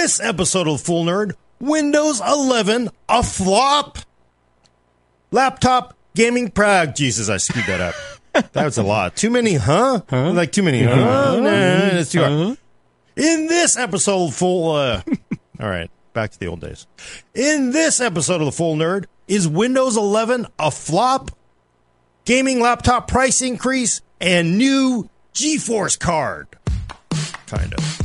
this episode of Full Nerd, Windows 11 a flop. Laptop gaming prag. Jesus, I screwed that up. that was a lot. Too many, huh? huh? Like too many, huh? Nah, that's too hard. In this episode, full. Uh, all right, back to the old days. In this episode of the Full Nerd, is Windows 11 a flop? Gaming laptop price increase and new GeForce card. Kind of.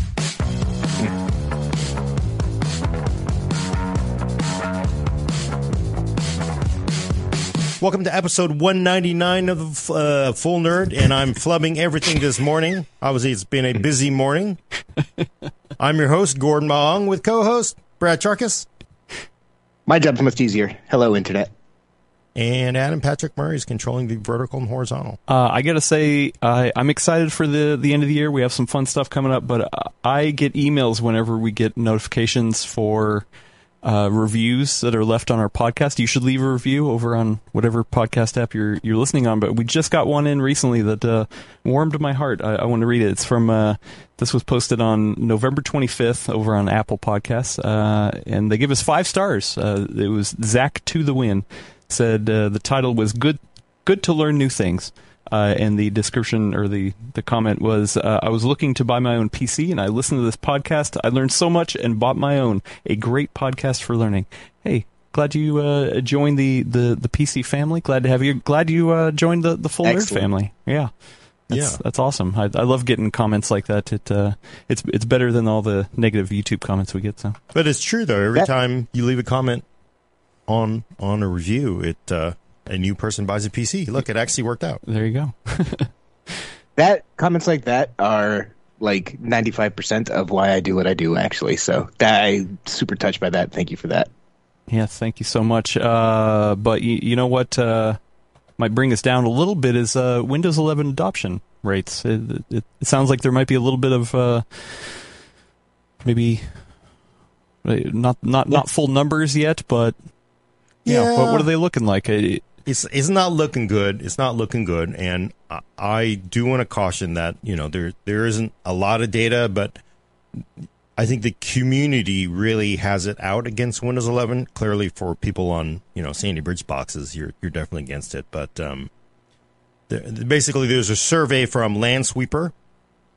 Welcome to episode 199 of uh, Full Nerd, and I'm flubbing everything this morning. Obviously, it's been a busy morning. I'm your host, Gordon Mah Ung, with co-host Brad Chacos My job's much easier. Hello, Internet. and Adam Patrick Murray is controlling the vertical and horizontal. Uh, I gotta say, I, I'm excited for the the end of the year. We have some fun stuff coming up, but uh, I get emails whenever we get notifications for uh, reviews that are left on our podcast. You should leave a review over on whatever podcast app you're you're listening on. But we just got one in recently that uh, warmed my heart. I, I want to read it. It's from uh, this was posted on November 25th over on Apple Podcasts, uh, and they give us five stars. Uh, it was Zach to the win. Said the title was good. Good to learn new things. Uh, and the description or the, the comment was uh, I was looking to buy my own PC and I listened to this podcast. I learned so much and bought my own. A great podcast for learning. Hey, glad you uh, joined the, the, the PC family. Glad to have you. Glad you uh, joined the, the full nerd family. Yeah. That's, Yeah. that's awesome. I, I love getting comments like that. It uh, it's it's better than all the negative YouTube comments we get. So But it's true though. Every That- time you leave a comment on on a review, it uh, a new person buys a PC. Look, it actually worked out. there you go. That comments like that are like 95% of why I do what I do, actually. So that I'm super touched by that. Thank you for that. Yeah, thank you so much. Uh, but you, you know what uh, might bring us down a little bit is uh, Windows 11 adoption rates. It, it, it sounds like there might be a little bit of uh, maybe uh, not not not full numbers yet, but yeah, what, what are they looking like? Uh, It's it's not looking good. It's not looking good, and I, I do want to caution that you know there there isn't a lot of data, but I think the community really has it out against Windows 11. Clearly, for people on you know Sandy Bridge boxes, you're you're definitely against it. But um, the, basically, there's a survey from Lansweeper,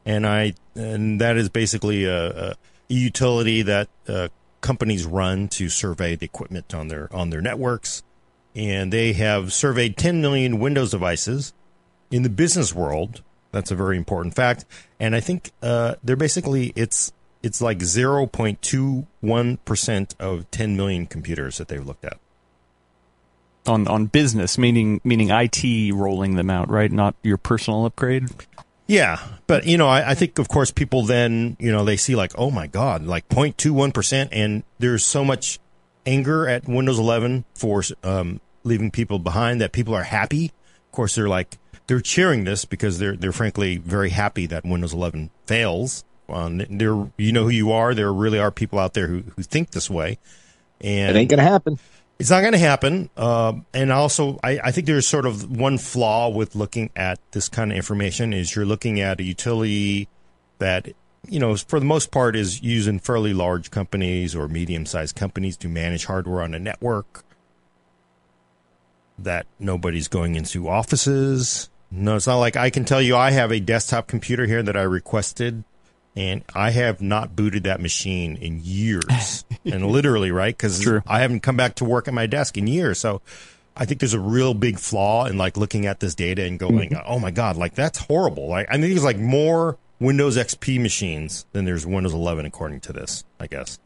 and I and that is basically a, a utility that uh, companies run to survey the equipment on their on their networks, and they have surveyed 10 million Windows devices in the business world. That's a very important fact, and I think uh, they're basically it's it's like 0.21 percent of 10 million computers that they've looked at. on on business, meaning meaning IT rolling them out, right? Not your personal upgrade. Yeah, but you know, I, I think of course people then you know they see like, oh my god, like 0.21 percent, and there's so much anger at Windows 11 for um, leaving people behind that people are happy. Of course, they're like they're cheering this because they're they're frankly very happy that Windows 11 fails. Um, there, you know who you are. There really are people out there who who think this way, and It ain't going to happen. it's not going to happen. Um, and also, I, I think there's sort of one flaw with looking at this kind of information is you're looking at a utility that, you know, for the most part is using fairly large companies or medium sized companies to manage hardware on a network that nobody's going into offices. No, it's not like I can tell you I have a desktop computer here that I requested and I have not booted that machine in years. and literally, right? Because I haven't come back to work at my desk in years. So I think there's a real big flaw in like looking at this data and going, mm-hmm. oh my God, like that's horrible. Like I think there's like more Windows XP machines than there's Windows 11, according to this, I guess.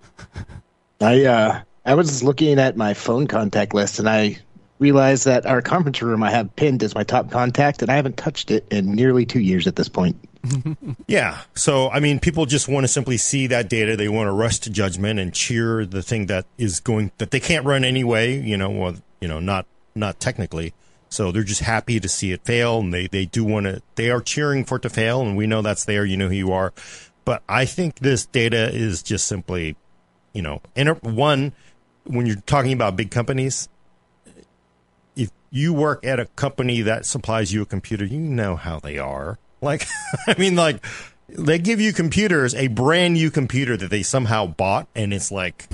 I uh, I was looking at my phone contact list and I realized that our conference room I have pinned as my top contact and I haven't touched it in nearly two years at this point. Yeah. So, I mean, people just want to simply see that data. They want to rush to judgment and cheer the thing that is going that they can't run anyway. You know, well, you know, not not technically. So they're just happy to see it fail, and they they do want to. They are cheering for it to fail, and we know that's there. You know who you are. But I think this data is just simply, you know, enter, one when you're talking about big companies. If you work at a company that supplies you a computer, you know how they are. Like, I mean, like, they give you computers, a brand new computer that they somehow bought, and it's like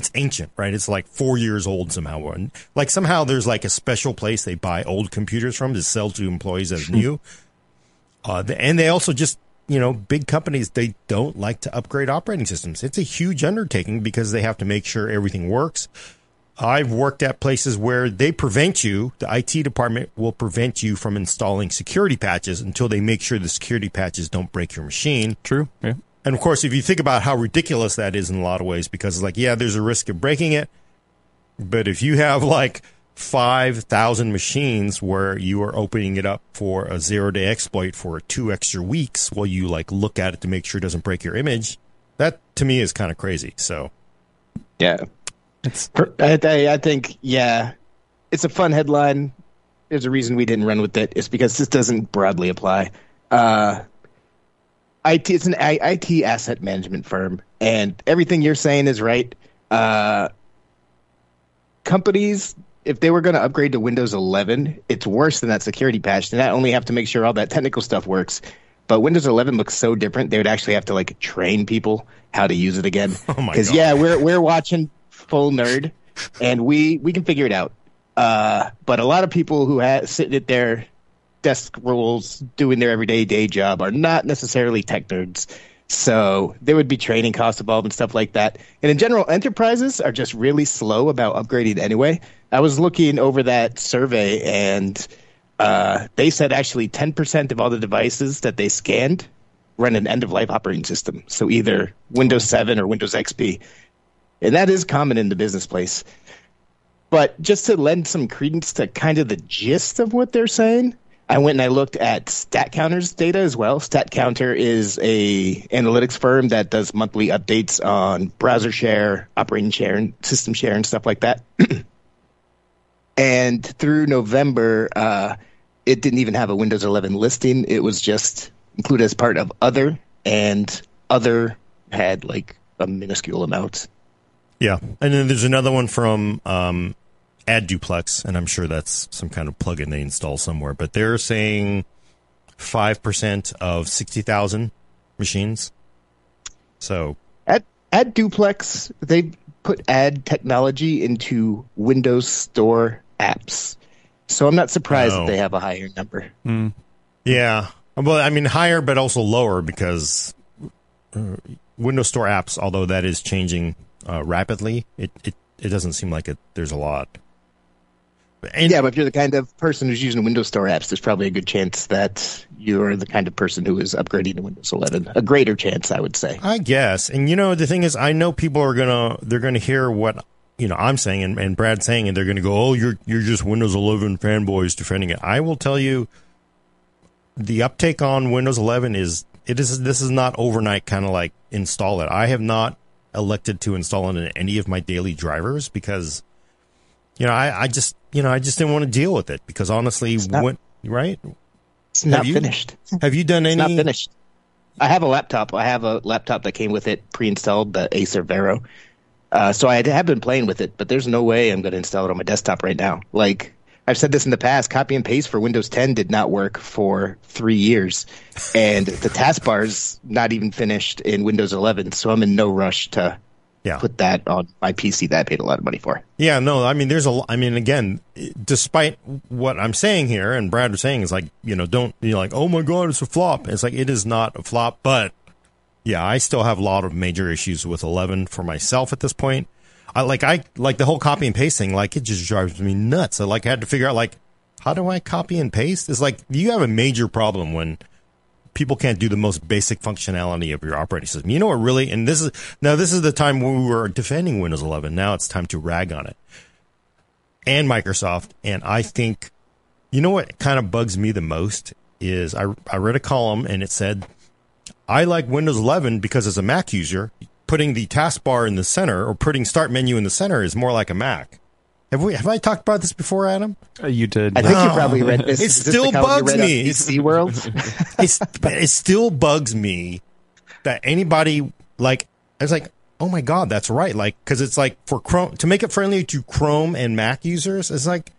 it's ancient, right? It's like four years old somehow. And like somehow there's like a special place they buy old computers from to sell to employees as new. Uh, and they also just you know, big companies, they don't like to upgrade operating systems. It's a huge undertaking because they have to make sure everything works. I've worked at places where they prevent you, the IT department will prevent you from installing security patches until they make sure the security patches don't break your machine. True. Yeah. And of course, if you think about how ridiculous that is in a lot of ways, because it's like, yeah, there's a risk of breaking it. But if you have like 5,000 machines where you are opening it up for a zero day exploit for two extra weeks while you like look at it to make sure it doesn't break your image, that to me is kind of crazy. So, yeah. It's, I, I think, yeah, it's a fun headline. There's a reason we didn't run with it. It's because this doesn't broadly apply. Uh, IT, it's an IT asset management firm, and everything you're saying is right. Uh, companies if they were going to upgrade to Windows 11, it's worse than that security patch. They not only have to make sure all that technical stuff works, but Windows 11 looks so different. They would actually have to like train people how to use it again. Oh my Because yeah, we're we're watching full nerd, and we we can figure it out. Uh, but a lot of people who have sitting at their desk roles doing their everyday day job are not necessarily tech nerds. So there would be training costs involved and stuff like that. And in general, enterprises are just really slow about upgrading anyway. I was looking over that survey, and uh, they said actually 10% of all the devices that they scanned run an end of life operating system. So either Windows 7 or Windows XP. And that is common in the business place. But just to lend some credence to kind of the gist of what they're saying, I went and I looked at StatCounter's data as well. StatCounter is a analytics firm that does monthly updates on browser share, operating share, and system share, and stuff like that. and through November, uh, it didn't even have a Windows 11 listing. It was just included as part of other, and other had like a minuscule amount. Yeah, and then there's another one from um, AdDuplex, and I'm sure that's some kind of plugin they install somewhere. But they're saying five percent of sixty thousand machines. So AdDuplex, they put ad technology into Windows Store apps. So I'm not surprised Oh. that they have a higher number. yeah, well, I mean higher, but also lower because uh, Windows Store apps, although that is changing uh, rapidly, it, it it doesn't seem like it. There's a lot. And Yeah, but if you're the kind of person who's using Windows Store apps, there's probably a good chance that you're the kind of person who is upgrading to Windows 11. A greater chance, I would say. I guess. And you know, the thing is, I know people are gonna they're gonna hear what you know I'm saying and, and Brad saying, and they're gonna go, "Oh, you're you're just Windows 11 fanboys defending it." I will tell you, the uptake on Windows 11 is it is this is not overnight kind of like install it. I have not elected to install it in any of my daily drivers because you know I, I just you know I just didn't want to deal with it because honestly, not- when, right? It's not you? finished. Have you done It's any? not finished. I have a laptop. I have a laptop that came with it pre-installed, the Acer Vero. Uh, so I have been playing with it, but there's no way I'm going to install it on my desktop right now. Like I've said this in the past, copy and paste for Windows 10 did not work for three years, and the taskbar's not even finished in Windows 11. So I'm in no rush to Yeah. put that on my PC that I paid a lot of money for. Yeah, no, I mean, there's a, I mean, again, despite what I'm saying here, and Brad was saying is like, you know, don't, know, like, oh my God, it's a flop. It's like, it is not a flop, but yeah, I still have a lot of major issues with 11 for myself at this point. I like, I like the whole copy and paste thing, like, it just drives me nuts. I like, had to figure out, like, how do I copy and paste? It's like, you have a major problem when people can't do the most basic functionality of your operating system. You know what really, and this is, now this is the time when we were defending Windows 11. Now it's time to rag on it and Microsoft. And I think, you know what kind of bugs me the most is I, I read a column and it said, I like Windows 11 because as a Mac user, putting the taskbar in the center or putting start menu in the center is more like a Mac. Have we, have I talked about this before, Adam? Uh, you did. I think you probably read this. It still the column you bugs me. PC World. it's it still bugs me that anybody like I was like, oh my god, that's right. Like because it's like for Chrome to make it friendly to Chrome and Mac users. It's like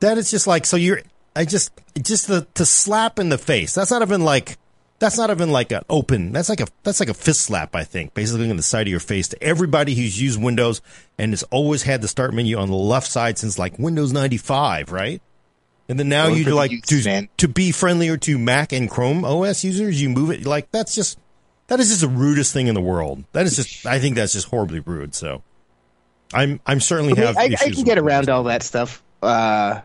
that is just like so you're. I just just the to slap in the face. That's not even like that's not even like an open. That's like a that's like a fist slap. I think basically on the side of your face to everybody who's used Windows and has always had the start menu on the left side since like Windows ninety five, right? And then now you like to man. to be friendlier to Mac and Chrome OS users. You move it like that's just that is just the rudest thing in the world. That is just I think that's just horribly rude. So I'm I'm certainly have I, I can get around all that stuff. Uh,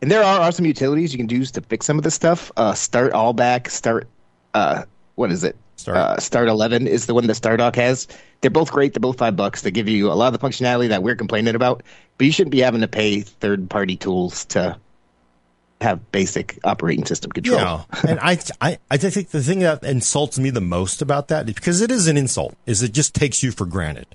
and there are, are some utilities you can use to fix some of this stuff. Uh, StartAllBack, start, uh, what is it? Start. Uh, start 11 is the one that Stardock has. They're both great. They're both five bucks. They give you a lot of the functionality that we're complaining about, but you shouldn't be having to pay third party tools to have basic operating system control. Yeah, and I, I, I think the thing that insults me the most about that, because it is an insult, is it just takes you for granted.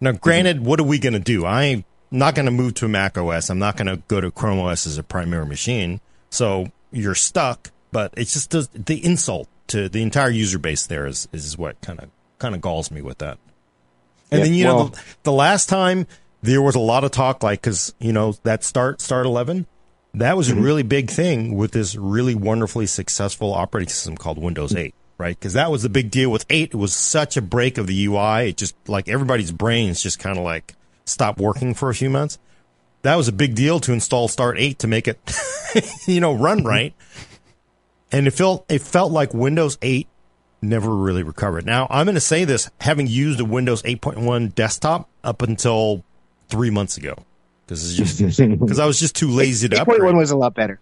Now, granted, what are we going to do? I'm not going to move to a Mac OS. I'm not going to go to Chrome OS as a primary machine. So you're stuck. But it's just the, the insult to the entire user base there is is what kind of kind of galls me with that. And Yeah, then you know the, the last time there was a lot of talk like because you know that start start 11 that was a mm-hmm. really big thing with this really wonderfully successful operating system called Windows 8, right? Because that was the big deal with 8. It was such a break of the UI. It just like everybody's brains just kind of like stopped working for a few months. That was a big deal to install Start 8 to make it, you know, run right. And it felt it felt like Windows 8 never really recovered. Now I'm going to say this, having used a Windows 8.1 desktop up until three months ago, because just because I was just too lazy to upgrade. 8.1 was a lot better.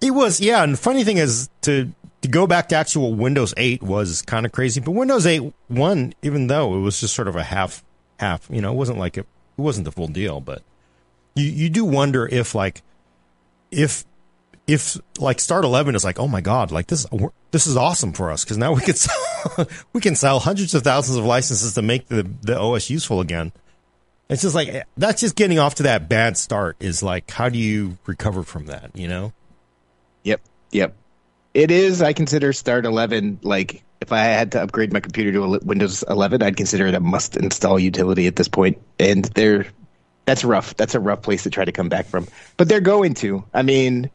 It was, yeah. And the funny thing is to to go back to actual Windows 8 was kind of crazy. But Windows 8 one, even though it was just sort of a half half, you know, it wasn't like it, it wasn't the full deal. But you you do wonder if like if if like Start 11 is like, oh my god, like this this is awesome for us because now we can sell, we can sell hundreds of thousands of licenses to make the the OS useful again. It's just like eh, that's just getting off to that bad start. Is like, how do you recover from that? You know. Yep, yep. It is. I consider Start 11 like if I had to upgrade my computer to a Windows 11, I'd consider it a must install utility at this point. And they're that's rough. That's a rough place to try to come back from. But they're going to. I mean,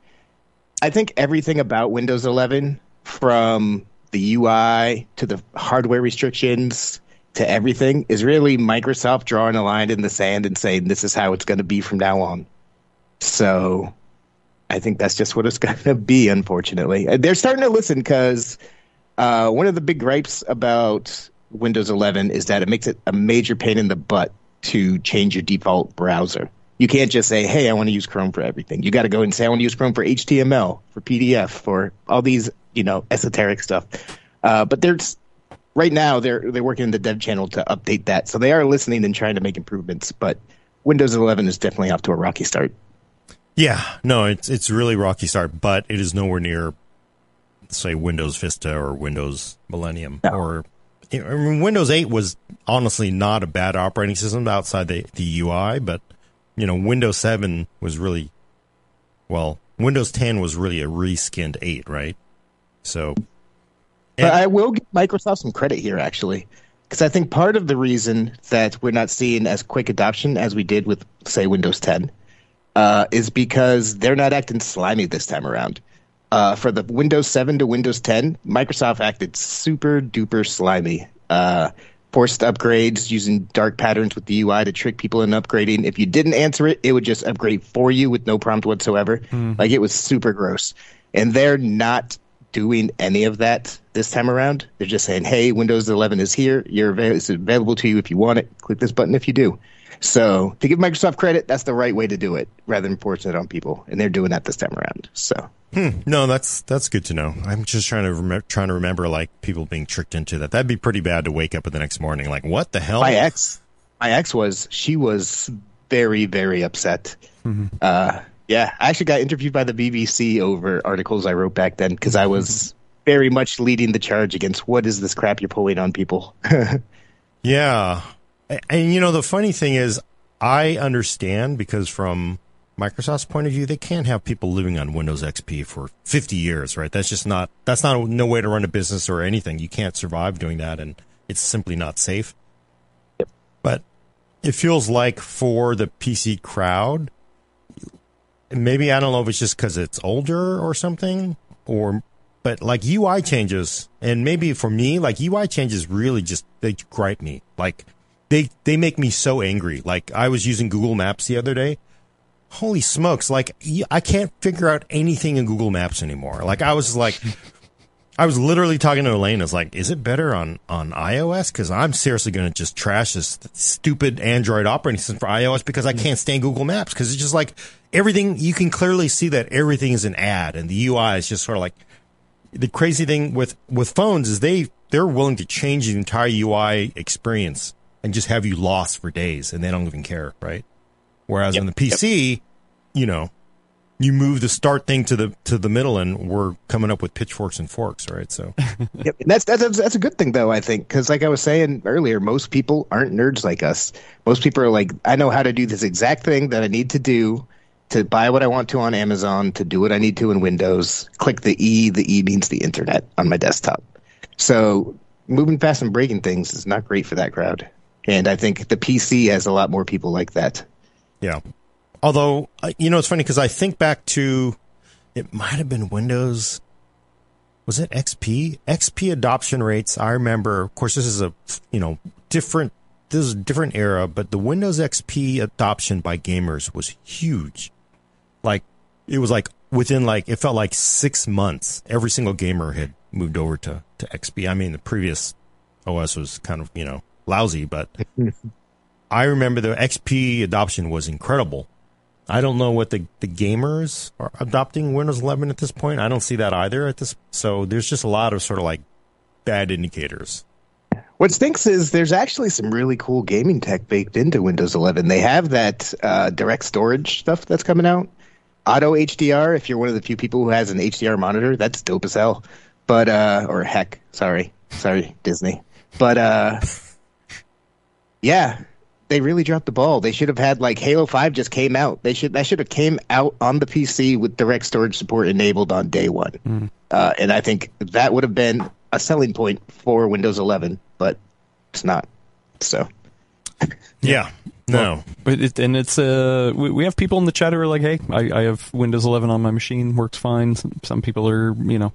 I think everything about Windows 11, from the UI to the hardware restrictions to everything, is really Microsoft drawing a line in the sand and saying this is how it's going to be from now on. So I think that's just what it's going to be, unfortunately. Uh, They're starting to listen because uh, one of the big gripes about Windows 11 is that it makes it a major pain in the butt to change your default browser. You can't just say, hey, I want to use Chrome for everything. You got to go and say, I want to use Chrome for HTML, for PDF, for all these, you know, esoteric stuff. Uh, but there's right now they're they're working in the dev channel to update that, so they are listening and trying to make improvements. But Windows 11 is definitely off to a rocky start. Yeah, no, it's it's really rocky start, but it is nowhere near, say, Windows Vista or Windows Millennium No. or. I mean, Windows 8 was honestly not a bad operating system outside the, the UI, but you know, Windows 7 was really, well, Windows 10 was really a reskinned 8, right? So, But I will give Microsoft some credit here, actually, because I think part of the reason that we're not seeing as quick adoption as we did with, say, Windows 10 uh, is because they're not acting slimy this time around. Uh, for the Windows 7 to Windows 10, Microsoft acted super duper slimy. Uh, forced upgrades using dark patterns with the UI to trick people into upgrading. If you didn't answer it, it would just upgrade for you with no prompt whatsoever. Mm-hmm. Like it was super gross. And they're not doing any of that this time around. They're just saying, "Hey, Windows 11 is here. You're avail- it's available to you if you want it. Click this button if you do." So, to give Microsoft credit, that's the right way to do it, rather than forcing it on people, and they're doing that this time around. So, hmm. no, that's that's good to know. I'm just trying to rem- trying to remember like people being tricked into that. That'd be pretty bad to wake up the next morning like, what the hell? my ex, my ex was she was very very upset. Mm-hmm. Uh, yeah, I actually got interviewed by the BBC over articles I wrote back then because I was mm-hmm. very much leading the charge against what is this crap you're pulling on people. Yeah. A- And you know, the funny thing is, I understand because from Microsoft's point of view, they can't have people living on Windows XP for 50 years, right? That's just not, that's not no way to run a business or anything. You can't survive doing that and it's simply not safe. But it feels like for the PC crowd, maybe I don't know if it's just because it's older or something, or but like UI changes, and maybe for me, like UI changes really just they gripe me. Like they they make me so angry. Like I was using Google Maps the other day. Holy smokes! Like I can't figure out anything in Google Maps anymore. Like I was like. I was literally talking to Elaine. I was like, "Is it better on on iOS? Because I'm seriously going to just trash this stupid Android operating system for iOS because I can't stand Google Maps because it's just like everything. You can clearly see that everything is an ad, and the UI is just sort of like the crazy thing with with phones is they they're willing to change the entire UI experience and just have you lost for days, and they don't even care, right? Whereas Yep, on the PC, you know, you move the start thing to the to the middle, and we're coming up with pitchforks and forks, right? So Yep. And that's, that's that's a good thing though, I think, because like I was saying earlier, most people aren't nerds like us. Most people are like, I know how to do this exact thing that I need to do to buy what I want to on Amazon, to do what I need to in Windows. Click the E. The E means the internet on my desktop. So moving fast and breaking things is not great for that crowd. And I think the PC has a lot more people like that. Yeah. Although, you know, it's funny because I think back to it might have been Windows. Was it XP? XP adoption rates. I remember, of course, this is a, you know, different, this is a different era, but the Windows XP adoption by gamers was huge. Like, it was like within like, it felt like six months, every single gamer had moved over to, to XP. I mean, the previous OS was kind of, you know, lousy, but I remember the XP adoption was incredible. I don't know what the, the gamers are adopting Windows 11 at this point. I don't see that either at this. So there's just a lot of sort of like bad indicators. What stinks is there's actually some really cool gaming tech baked into Windows 11. They have that uh, direct storage stuff that's coming out. Auto HDR, if you're one of the few people who has an HDR monitor, that's dope as hell. But, uh, or heck, sorry. Sorry, Disney. But, uh, yeah, they really dropped the ball. They should have had like Halo 5 just came out. They should, that should have came out on the PC with direct storage support enabled on day one. Uh, and I think that would have been a selling point for Windows 11, but it's not. So Yeah. No. But it, and it's uh we, we have people in the chat who are like, hey, I, I have Windows 11 on my machine, works fine. Some, some people are you know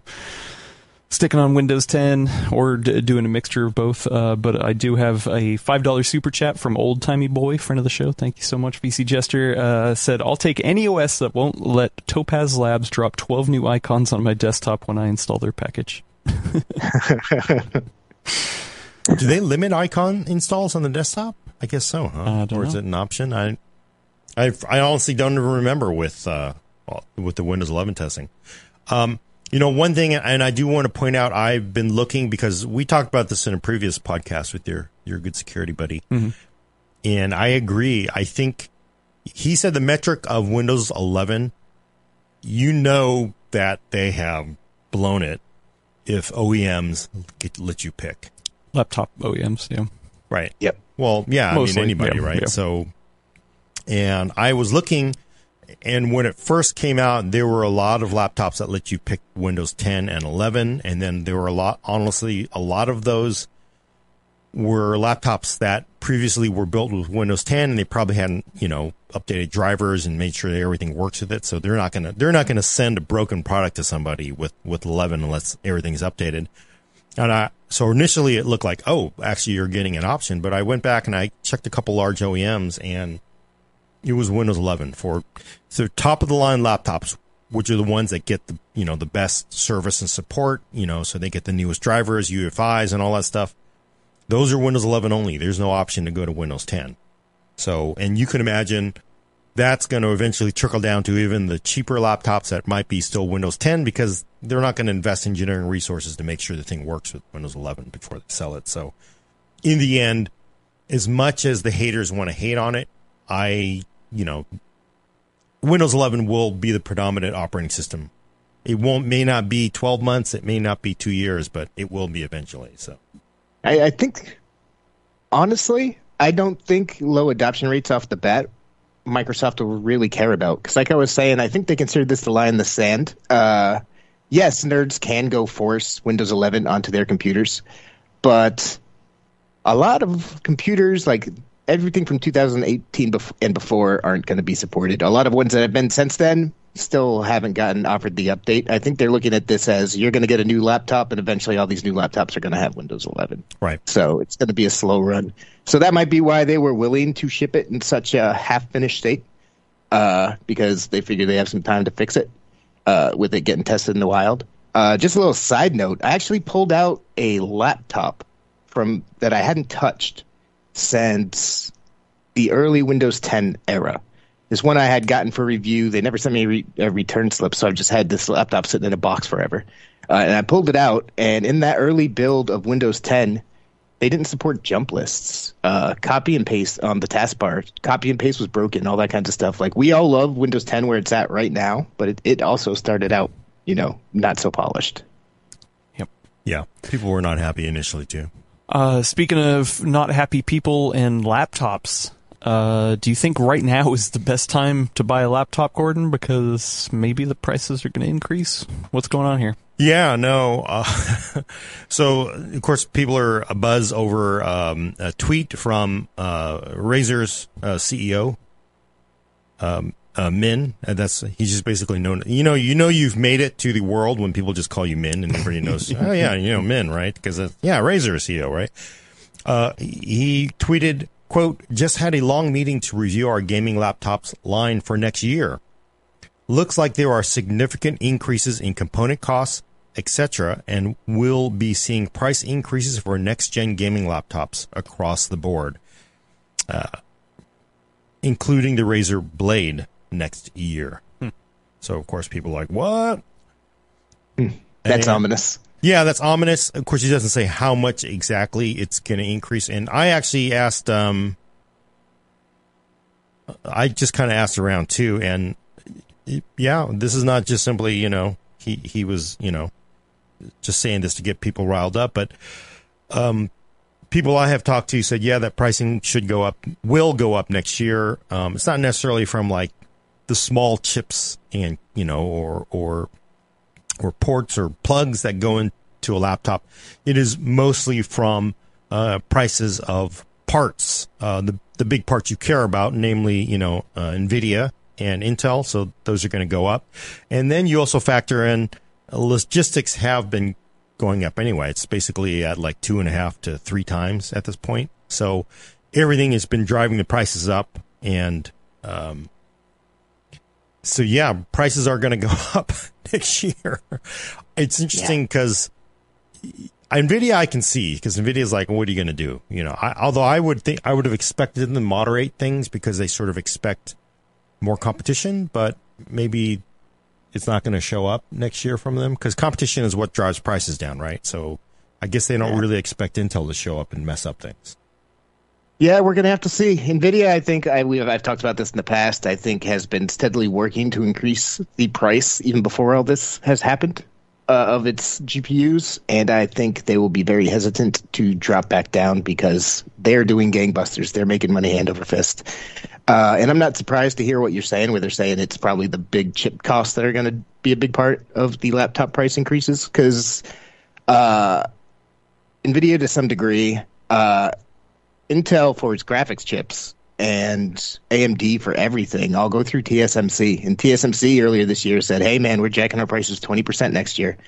sticking on Windows 10 or d- doing a mixture of both. Uh, but I do have a five dollar super chat from Old Timey Boy, friend of the show. Thank you so much, VC Jester. Uh, said I'll take any OS that won't let Topaz Labs drop 12 new icons on my desktop when I install their package. Do they limit icon installs on the desktop? I guess so, huh? Or is know. it an option? I, I, I honestly don't even remember with uh, with the Windows 11 testing. Um, you know, one thing, and I do want to point out, I've been looking because we talked about this in a previous podcast with your your good security buddy, mm-hmm. and I agree. I think he said the metric of Windows 11, you know that they have blown it if OEMs get, let you pick. Laptop OEMs, yeah. Right. Yep. Well, yeah, Mostly, I mean anybody, yeah, right? yeah. So, and I was looking, and when it first came out, there were a lot of laptops that let you pick Windows 10 and 11, and then there were a lot, honestly, a lot of those were laptops that previously were built with Windows 10, and they probably hadn't, you know, updated drivers and made sure that everything works with it. So they're not gonna, they're not gonna send a broken product to somebody with with 11 unless everything's updated. And I, so initially it looked like, oh, actually you're getting an option, but I went back and I checked a couple large OEMs and it was Windows 11 for so top of the line laptops, which are the ones that get the, you know, the best service and support, you know, so they get the newest drivers, UEFIs and all that stuff. Those are Windows 11 only. There's no option to go to Windows 10. So, and you can imagine that's going to eventually trickle down to even the cheaper laptops that might be still Windows 10 because they're not going to invest engineering resources to make sure the thing works with Windows 11 before they sell it. So, in the end, as much as the haters want to hate on it, I, you know, Windows 11 will be the predominant operating system. It won't, may not be 12 months, it may not be two years, but it will be eventually. So, I, I think, honestly, I don't think low adoption rates off the bat Microsoft will really care about. Because, like I was saying, I think they consider this the line in the sand. Uh, yes, nerds can go force Windows 11 onto their computers, but a lot of computers, like everything from 2018 bef- and before, aren't going to be supported. A lot of ones that have been since then still haven't gotten offered the update. I think they're looking at this as you're going to get a new laptop, and eventually all these new laptops are going to have Windows 11. Right. So it's going to be a slow run. So that might be why they were willing to ship it in such a half finished state, uh, because they figure they have some time to fix it uh, with it getting tested in the wild. Uh, just a little side note: I actually pulled out a laptop from that I hadn't touched since the early Windows 10 era. This one I had gotten for review. They never sent me a, re- a return slip, so I've just had this laptop sitting in a box forever. Uh, and I pulled it out, and in that early build of Windows 10, they didn't support jump lists. Uh, copy and paste on the taskbar, copy and paste was broken, all that kinds of stuff. Like we all love Windows 10 where it's at right now, but it, it also started out, you know, not so polished. Yep. Yeah, people were not happy initially too. Uh, speaking of not happy people and laptops, uh, do you think right now is the best time to buy a laptop, Gordon? Because maybe the prices are going to increase. What's going on here? Yeah, no. Uh, so, of course, people are a buzz over um, a tweet from uh, Razer's uh, CEO, um, uh, Min. And that's he's just basically known. You know, you know, you've made it to the world when people just call you Min, and everybody knows. oh yeah, you know Min, right? Because yeah, Razer CEO, right? Uh, he tweeted, "quote Just had a long meeting to review our gaming laptops line for next year." Looks like there are significant increases in component costs, etc., and we'll be seeing price increases for next gen gaming laptops across the board, uh, including the Razer Blade next year. So, of course, people are like, what? That's And- ominous. yeah, that's ominous. Of course, he doesn't say how much exactly it's going to increase. And I actually asked, um, I just kind of asked around too. And yeah, this is not just simply, you know, he, he was, you know, just saying this to get people riled up. But, um, people I have talked to said, yeah, that pricing should go up, will go up next year. Um, it's not necessarily from like the small chips and, you know, or, or, or ports or plugs that go into a laptop. It is mostly from uh, prices of parts, uh, the the big parts you care about, namely, you know, uh, Nvidia and Intel. So those are going to go up, and then you also factor in logistics have been going up anyway. It's basically at like two and a half to three times at this point. So everything has been driving the prices up, and um, so yeah, prices are going to go up next year. It's interesting because Nvidia I can see because Nvidia is like, what are you going to do? You know, I, although I would think I would have expected them to moderate things because they sort of expect more competition, but maybe it's not going to show up next year from them because competition is what drives prices down, right? So I guess they don't Yeah. really expect Intel to show up and mess up things. Yeah, we're gonna have to see. Nvidia, I think I we I've talked about this in the past. I think has been steadily working to increase the price even before all this has happened uh, of its GPUs, and I think they will be very hesitant to drop back down because they're doing gangbusters. They're making money hand over fist, uh, and I'm not surprised to hear what you're saying. Where they're saying it's probably the big chip costs that are going to be a big part of the laptop price increases because uh, Nvidia to some degree. Intel for its graphics chips and AMD for everything I'll go through TSMC. And TSMC earlier this year said, "Hey man, we're jacking our prices 20% next year."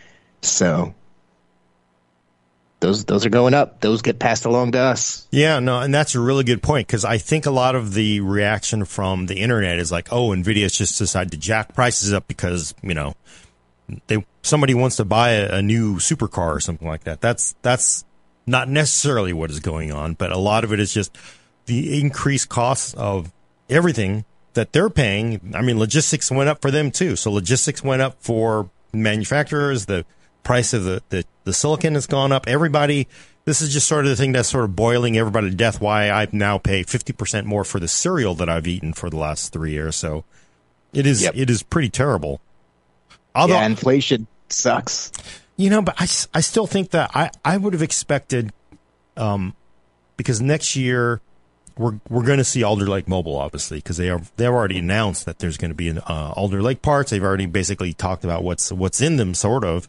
So those those are going up. Those get passed along to us. Yeah, no, and that's a really good point because I think a lot of the reaction from the internet is like, "Oh, Nvidia's just decided to jack prices up because you know they somebody wants to buy a, a new supercar or something like that." That's that's not necessarily what is going on, but a lot of it is just the increased costs of everything that they're paying. I mean, logistics went up for them too. So logistics went up for manufacturers. The price of the, the, the silicon has gone up. Everybody, this is just sort of the thing that's sort of boiling everybody to death. Why I now pay 50% more for the cereal that I've eaten for the last three years. So it is, Yep. it is pretty terrible. Although, yeah, inflation sucks. You know, but I, I still think that I, I would have expected, um, because next year we're we're going to see Alder Lake Mobile, obviously, because they are they've already announced that there's going to be an uh, Alder Lake parts. They've already basically talked about what's what's in them, sort of.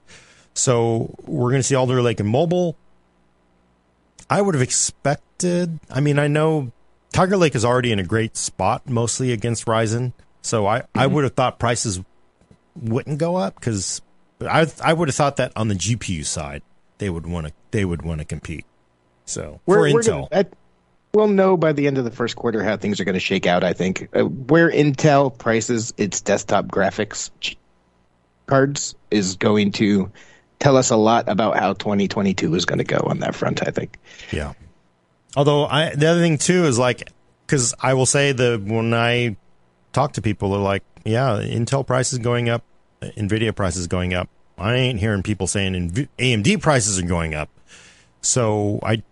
So we're going to see Alder Lake and mobile. I would have expected. I mean, I know Tiger Lake is already in a great spot, mostly against Ryzen. So I, I would have thought prices wouldn't go up because I I would have thought that on the GPU side they would want to they would want to compete. So for We're, we're Intel, gonna, I, we'll know by the end of the first quarter how things are going to shake out. I think uh, where Intel prices its desktop graphics cards is going to tell us a lot about how 2022 is going to go on that front. I think. yeah. Although I the other thing too is like because I will say the when I talk to people, they're like, yeah, Intel prices going up, Nvidia prices going up. I ain't hearing people saying AMD prices are going up. So I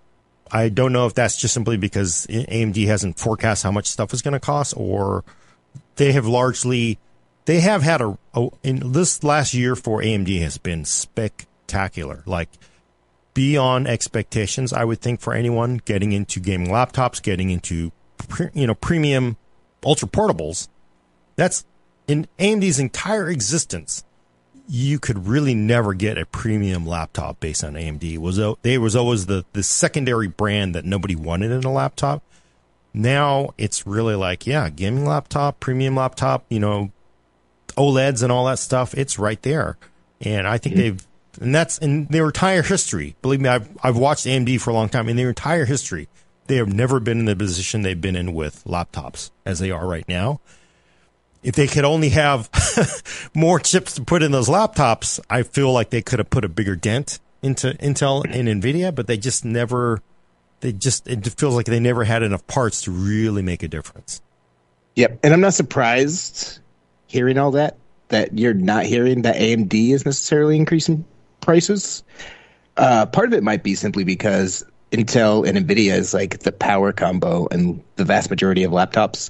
I don't know if that's just simply because AMD hasn't forecast how much stuff is going to cost, or they have largely they have had a, a in this last year for AMD has been spectacular, like beyond expectations. I would think for anyone getting into gaming laptops, getting into pre, you know premium ultra portables, that's in AMD's entire existence you could really never get a premium laptop based on AMD. It was they was always the the secondary brand that nobody wanted in a laptop. Now it's really like yeah, gaming laptop, premium laptop, you know, OLEDs and all that stuff. It's right there, and I think mm-hmm. they've and that's in their entire history. Believe me, I've I've watched AMD for a long time. In their entire history, they have never been in the position they've been in with laptops as they are right now if they could only have more chips to put in those laptops, I feel like they could have put a bigger dent into Intel and Nvidia, but they just never. They just it feels like they never had enough parts to really make a difference. Yep, and I'm not surprised hearing all that that you're not hearing that AMD is necessarily increasing prices. Uh, part of it might be simply because Intel and Nvidia is like the power combo and the vast majority of laptops.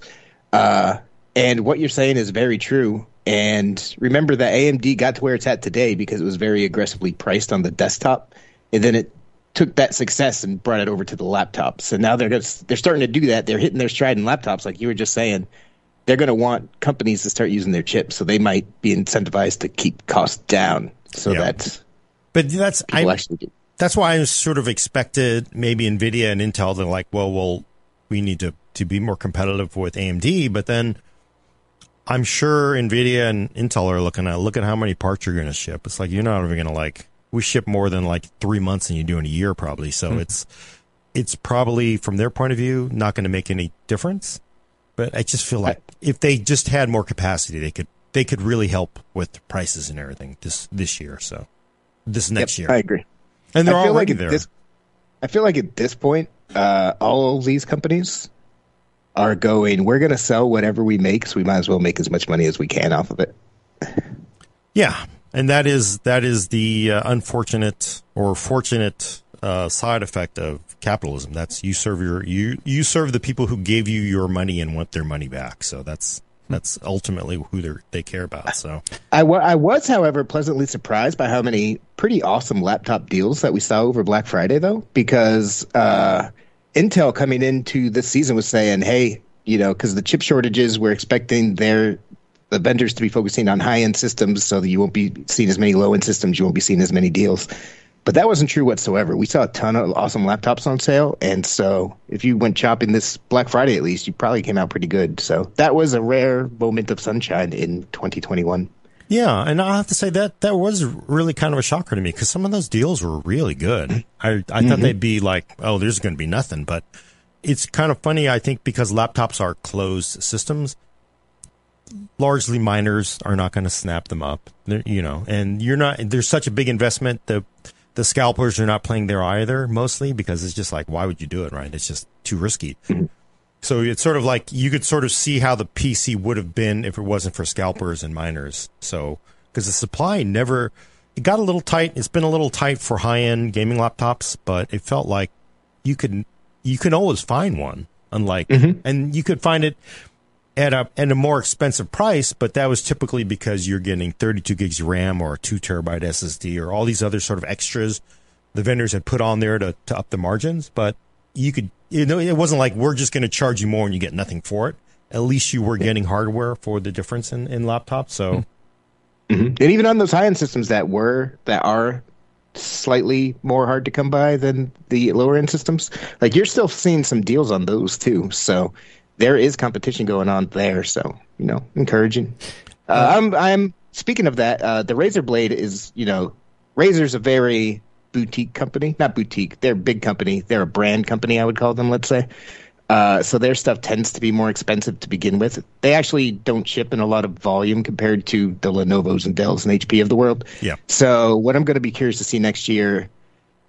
Uh, and what you're saying is very true. And remember that AMD got to where it's at today because it was very aggressively priced on the desktop, and then it took that success and brought it over to the laptops. So now they're gonna, they're starting to do that. They're hitting their stride in laptops, like you were just saying. They're going to want companies to start using their chips, so they might be incentivized to keep costs down, so yeah. that. But that's I, that's why I sort of expected maybe Nvidia and Intel to like, well, well, we need to to be more competitive with AMD, but then I'm sure Nvidia and Intel are looking at look at how many parts you're going to ship. It's like you're not even going to like we ship more than like three months than you do in a year probably. So mm-hmm. it's it's probably from their point of view not going to make any difference. But I just feel like if they just had more capacity, they could they could really help with prices and everything this this year. So this next yep, year, I agree. And they're already like there. This, I feel like at this point, uh, all of these companies are going, we're going to sell whatever we make, so we might as well make as much money as we can off of it. Yeah, and that is that is the uh, unfortunate or fortunate uh, side effect of capitalism. That's you serve your you you serve the people who gave you your money and want their money back. So that's that's ultimately who they they care about. So I, w- I was, however, pleasantly surprised by how many pretty awesome laptop deals that we saw over Black Friday, though, because uh, Intel coming into this season was saying, hey, you know, because the chip shortages, we're expecting their the vendors to be focusing on high end systems so that you won't be seeing as many low end systems, you won't be seeing as many deals. But that wasn't true whatsoever. We saw a ton of awesome laptops on sale, and so if you went shopping this Black Friday at least, you probably came out pretty good. So that was a rare moment of sunshine in 2021. Yeah, and I have to say that that was really kind of a shocker to me because some of those deals were really good. I I mm-hmm. thought they'd be like, oh, there's going to be nothing, but it's kind of funny. I think because laptops are closed systems, largely miners are not going to snap them up. They're, you know, and you're not. There's such a big investment. The the scalpers are not playing there either, mostly because it's just like, why would you do it? Right? It's just too risky. Mm-hmm. So it's sort of like you could sort of see how the PC would have been if it wasn't for scalpers and miners. So because the supply never it got a little tight. It's been a little tight for high end gaming laptops, but it felt like you could you can always find one. Unlike mm-hmm. and you could find it at a at a more expensive price, but that was typically because you're getting 32 gigs of RAM or a two terabyte SSD or all these other sort of extras the vendors had put on there to, to up the margins. But you could you know, it wasn't like we're just going to charge you more and you get nothing for it. At least you were getting hardware for the difference in, in laptops. So, mm-hmm. and even on those high end systems that were that are slightly more hard to come by than the lower end systems, like you're still seeing some deals on those too. So there is competition going on there. So you know, encouraging. Uh, I'm I'm speaking of that, uh, the Razer Blade is, you know, Razer's a very boutique company. Not boutique. They're a big company. They're a brand company, I would call them, let's say. Uh, so their stuff tends to be more expensive to begin with. They actually don't ship in a lot of volume compared to the Lenovo's and Dell's and HP of the world. Yeah. So what I'm going to be curious to see next year,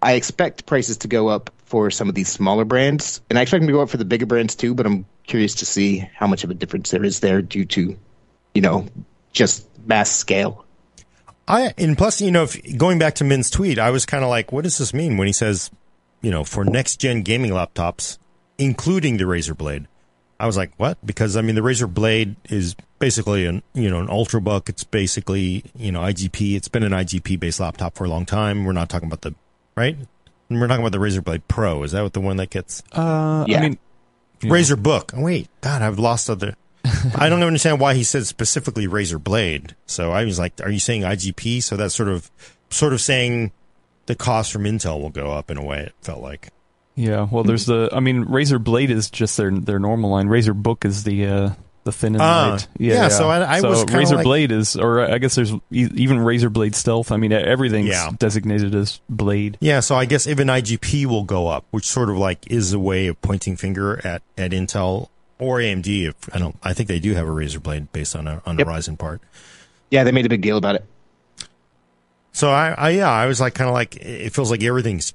I expect prices to go up for some of these smaller brands, and I expect them to go up for the bigger brands too. But I'm curious to see how much of a difference there is there due to, you know, just mass scale. I and plus, you know, if, going back to Min's tweet, I was kind of like, what does this mean when he says, you know, for next gen gaming laptops, including the Razer Blade? I was like, what? Because I mean, the Razer Blade is basically an you know an ultrabook. It's basically you know IGP. It's been an IGP based laptop for a long time. We're not talking about the right. We're talking about the Razer Blade Pro. Is that what the one that gets Uh, Yeah. I mean, Razer Book? Oh, wait, God, I've lost other. I don't understand why he said specifically Razer Blade. So I was like, are you saying IGP? So that's sort of sort of saying the cost from Intel will go up in a way. It felt like. yeah. Well, there's the. I mean, Razer Blade is just their their normal line. Razer Book is the uh, the thin and Ah, light. yeah, so I- I so was kinda like- Blade is, or I guess there's even Razer Blade Stealth. I mean, everything's Yeah. designated as Blade. Yeah, so I guess even IGP will go up, which sort of like is a way of pointing finger at, at Intel or AMD. If I don't, I think they do have a Razer Blade based on a on Yep. a Ryzen part. Yeah, they made a big deal about it. So I, I yeah, I was like kind of like it feels like everything's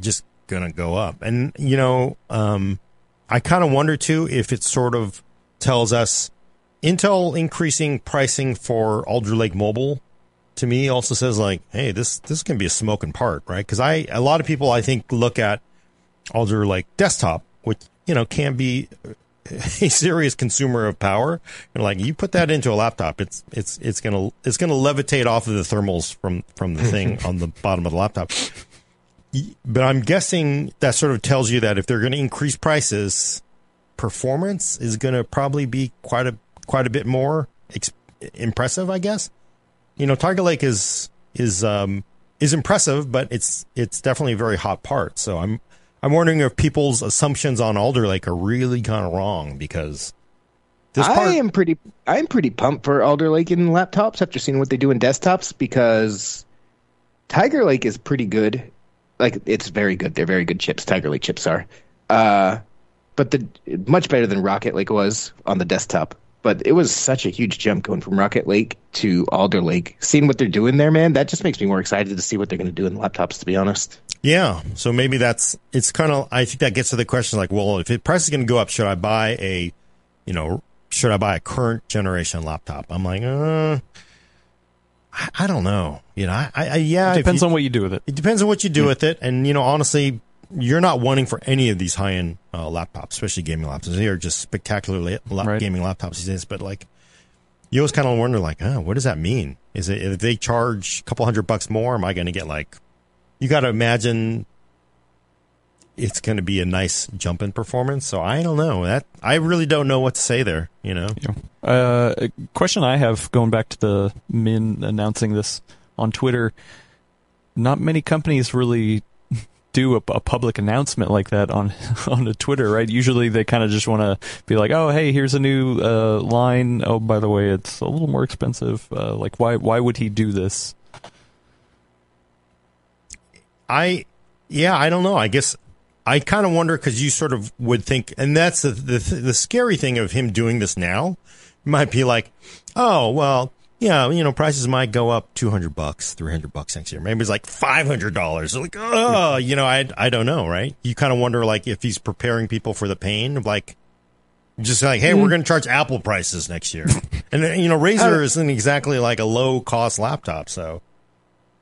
just gonna go up, and you know, um, I kind of wonder too if it sort of tells us Intel increasing pricing for Alder Lake Mobile. To me, also says like, hey, this this can be a smoking part, right? Because I a lot of people I think look at Alder Lake desktop, which you know can be a serious consumer of power and like you put that into a laptop it's it's it's gonna it's gonna levitate off of the thermals from from the thing on the bottom of the laptop. But i'm guessing that sort of tells you that if they're gonna increase prices performance is gonna probably be quite a quite a bit more ex- impressive i guess. You know tiger lake is is um is impressive but it's it's definitely a very hot part so i'm i'm wondering if people's assumptions on alder lake are really kind of wrong because this part I am pretty I'm pretty pumped for Alder Lake in laptops after seeing what they do in desktops because Tiger Lake is pretty good. Like it's very good. They're very good chips. Tiger Lake chips are. Uh but the much better than Rocket Lake was on the desktop. But it was such a huge jump going from Rocket Lake to Alder Lake. Seeing what they're doing there, man, that just makes me more excited to see what they're going to do in laptops. To be honest, Yeah. So maybe that's it's kind of I think that gets to the question like, well, if the price is going to go up, should I buy a, you know, should I buy a current generation laptop? I'm like, uh, I, I don't know. You know, I, I yeah, if Depends you- on what you do with it. It depends on what you do with it, and you know, honestly, you're not wanting for any of these high end uh, laptops, especially gaming laptops. They are just spectacular la- la- Right. gaming laptops these days. But like, you always kind of wonder, like, oh, what does that mean? Is it if they charge a couple hundred bucks more? Am I going to get like? You got to imagine it's going to be a nice jump in performance. So I don't know that I really don't know what to say there. You know, Uh, a question I have going back to the Min announcing this on Twitter. Not many companies really do a, a public announcement like that on on a Twitter, right? Usually they kind of just want to be like, "Oh, hey, here's a new uh, line. Oh, by the way, it's a little more expensive. Uh, like, why why would he do this?" I, yeah, I don't know. I guess I kind of wonder because you sort of would think, and that's the, the the scary thing of him doing this now. Might be like, oh well, yeah, you know, prices might go up two hundred bucks, three hundred bucks next year. Maybe it's like five hundred dollars. Like, oh, you know, I I don't know, right? You kind of wonder like if he's preparing people for the pain of like. Just like, hey, we're going to charge Apple prices next year, and uh, you know, Razer isn't exactly like a low cost laptop, so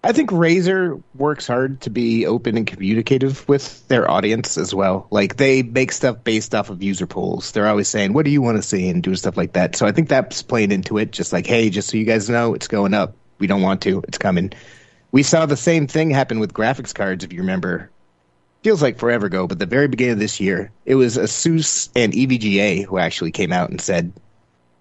I think Razer works hard to be open and communicative with their audience as well. Like they make stuff based off of user polls. They're always saying, "What do you want to see?" and doing stuff like that. So I think that's playing into it. Just like, hey, just so you guys know, it's going up. We don't want to. It's coming. We saw the same thing happen with graphics cards, if you remember. Feels like forever ago, but the very beginning of this year, it was Asus and EVGA who actually came out and said,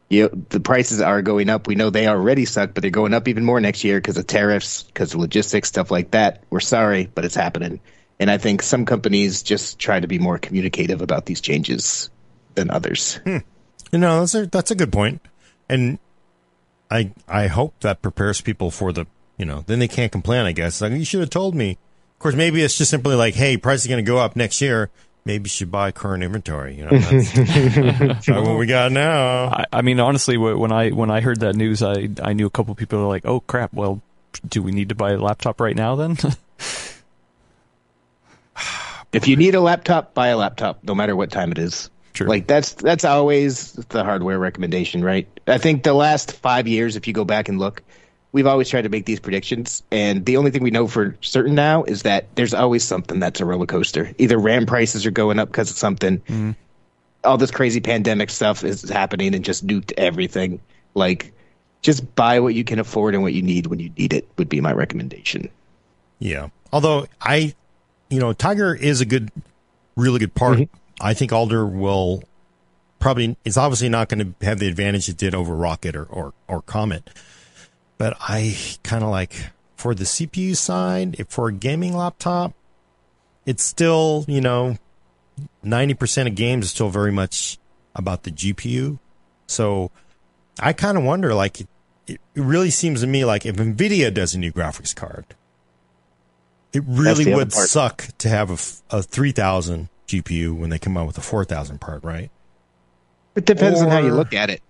you know, the prices are going up. We know they already suck, but they're going up even more next year because of tariffs, because of logistics, stuff like that. We're sorry, but it's happening. And I think some companies just try to be more communicative about these changes than others. Hmm. You know, that's a that's a good point. And I I hope that prepares people for the you know then they can't complain. I guess like you should have told me. Of course, maybe it's just simply like, hey, price is going to go up next year. Maybe you should buy current inventory. You know, that's what we got now. I, I mean, honestly, when I when I heard that news, I I knew a couple people were like, "Oh crap! Well, do we need to buy a laptop right now then?" If you need a laptop, buy a laptop, no matter what time it is. True. Like that's that's always the hardware recommendation, right? I think the last five years, if you go back and look, we've always tried to make these predictions, and the only thing we know for certain now is that there's always something that's a roller coaster. Either RAM prices are going up because of something, mm-hmm. all this crazy pandemic stuff is happening and just nuked everything. Like, just buy what you can afford and what you need when you need it would be my recommendation. Yeah. Although I, you know, Tiger is a good, really good part. Mm-hmm. I think Alder will probably, it's obviously not going to have the advantage it did over Rocket or, or, or Comet. But I kind of like for the CPU side, if for a gaming laptop, it's still, you know, 90% of games is still very much about the GPU. So I kind of wonder, like, it, it really seems to me like if NVIDIA does a new graphics card, it really would suck to have a 3000 GPU when they come out with a 4000 part, right? It depends on how you look at it.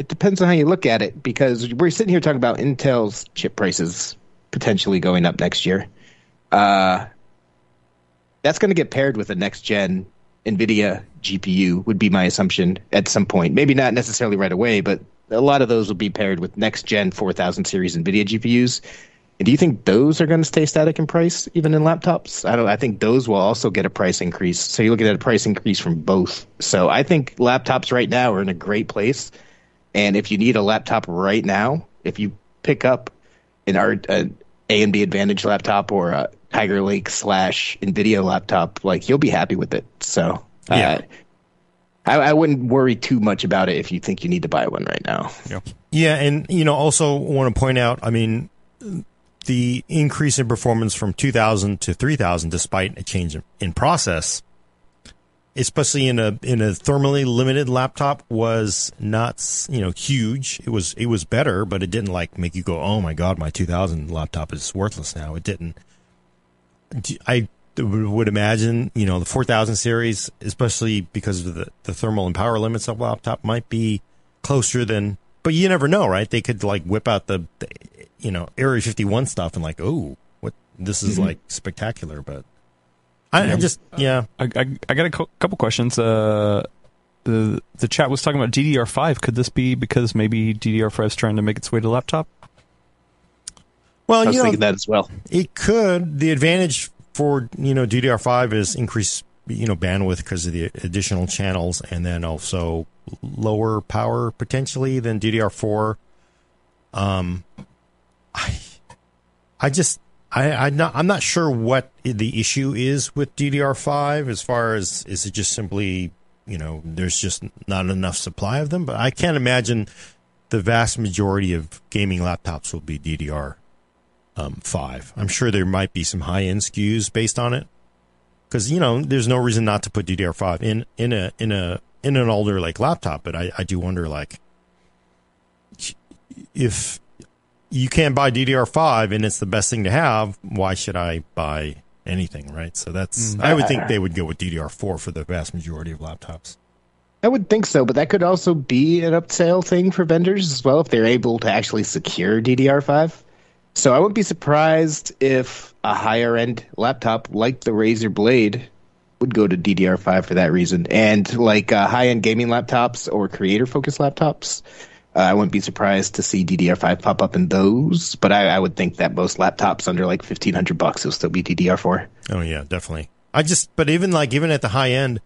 It depends on how you look at it because we're sitting here talking about Intel's chip prices potentially going up next year. Uh, that's going to get paired with a next gen NVIDIA GPU, would be my assumption at some point. Maybe not necessarily right away, but a lot of those will be paired with next gen 4000 series NVIDIA GPUs. And do you think those are going to stay static in price even in laptops? I don't. I think those will also get a price increase. So you're looking at a price increase from both. So I think laptops right now are in a great place. And if you need a laptop right now, if you pick up an R, an AMD Advantage laptop or a Tiger Lake slash Nvidia laptop, like you'll be happy with it. So uh, Yeah. I, I wouldn't worry too much about it if you think you need to buy one right now. Yeah, and you know, also want to point out, I mean, the increase in performance from 2000 to 3000 despite a change in- in process, especially in a in a thermally limited laptop was not, you know, huge. It was it was better, but it didn't like make you go, "Oh my god, my 2000 laptop is worthless now." It didn't. i would imagine, you know, the 4000 series, especially because of the, the thermal and power limits of laptop might be closer than, but you never know, right? They could like whip out the, the you know, Area 51 stuff and like, oh, what, this is mm-hmm. like spectacular, but I, I just, yeah. I, I, I got a cou- couple questions. Uh, the the chat was talking about DDR5. Could this be because maybe DDR5 is trying to make its way to laptop? Well, I was you know, thinking that as well. It could. The advantage for you know DDR5 is increased you know bandwidth because of the additional channels, and then also lower power potentially than DDR4. Um, I, I just I I'm not I'm not sure what the issue is with DDR5 as far as is it just simply you know there's just not enough supply of them, but I can't imagine the vast majority of gaming laptops will be DDR um, five. I'm sure there might be some high end SKUs based on it, because you know there's no reason not to put DDR5 in in a in a in an older like laptop. But I I do wonder like if you can't buy DDR5 and it's the best thing to have, why should I buy anything, right? So that's I would think they would go with DDR4 for the vast majority of laptops. I would think so, but that could also be an upsell thing for vendors as well if they're able to actually secure DDR5. So I wouldn't be surprised if a higher end laptop like the Razer Blade would go to DDR5 for that reason. And like uh, high end gaming laptops or creator focused laptops, uh, I wouldn't be surprised to see DDR5 pop up in those. But I, I would think that most laptops under like 1500 bucks will still be DDR4. Oh yeah, definitely. I just, but even like even at the high end,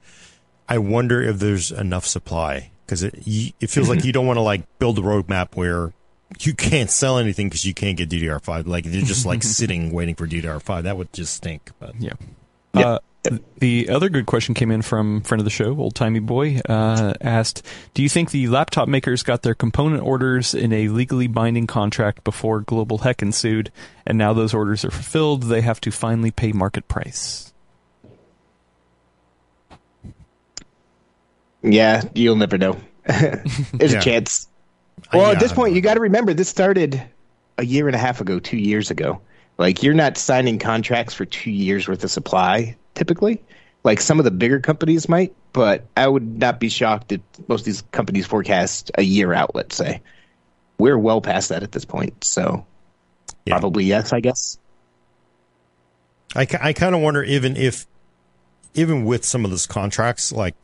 I wonder if there's enough supply because it it feels like you don't want to like build a roadmap where you can't sell anything because you can't get DDR5. Like they're just like sitting waiting for DDR5. That would just stink. But Yeah. Yeah. Uh, the other good question came in from friend of the show, old timey boy, uh, asked, "Do you think the laptop makers got their component orders in a legally binding contract before global heck ensued, and now those orders are fulfilled? They have to finally pay market price." Yeah, you'll never know. There's Yeah. a chance. Well, Yeah, at this point, know. you got to remember this started a year and a half ago, two years ago. Like you're not signing contracts for two years worth of supply typically. Like some of the bigger companies might, but I would not be shocked if most of these companies forecast a year out. Let's say we're well past that at this point, so Yeah. probably yes, I guess. I, I kind of wonder even if even with some of those contracts, like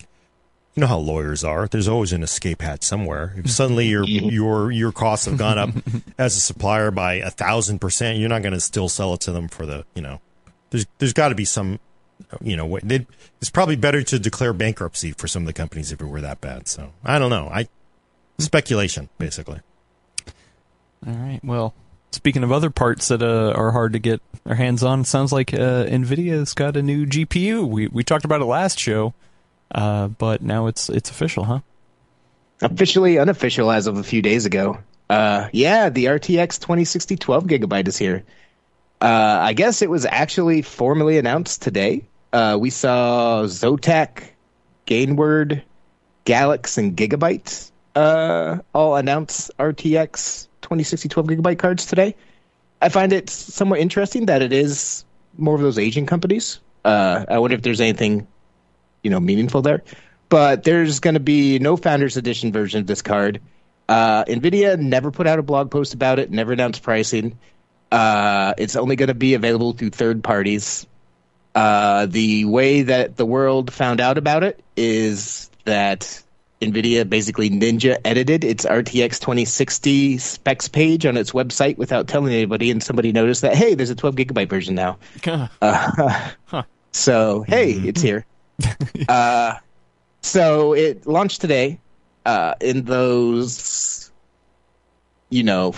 you know how lawyers are, there's always an escape hatch somewhere. If suddenly your your your costs have gone up as a supplier by a thousand percent, you're not going to still sell it to them for the you know. There's there's got to be some you know they'd- it's probably better to declare bankruptcy for some of the companies if it were that bad. So I don't know. I speculation basically. All right. Well, speaking of other parts that uh, are hard to get our hands on, sounds like uh, Nvidia's got a new GPU. We we talked about it last show, uh, but now it's it's official, huh? Officially unofficial as of a few days ago. Uh, yeah, the RTX 2060 12 gigabyte is here. Uh, I guess it was actually formally announced today. Uh, we saw Zotac, Gainward, Galax, and Gigabyte uh, all announce RTX 2060 12 gigabyte cards today. I find it somewhat interesting that it is more of those Asian companies. Uh, I wonder if there's anything, you know, meaningful there. But there's going to be no Founders Edition version of this card. Uh, Nvidia never put out a blog post about it, never announced pricing. Uh, it's only going to be available through third parties. Uh, the way that the world found out about it is that NVIDIA basically ninja edited its RTX 2060 specs page on its website without telling anybody, and somebody noticed that, hey, there's a 12 gigabyte version now. Uh, So, hey, it's here. uh, so it launched today uh, in those, you know,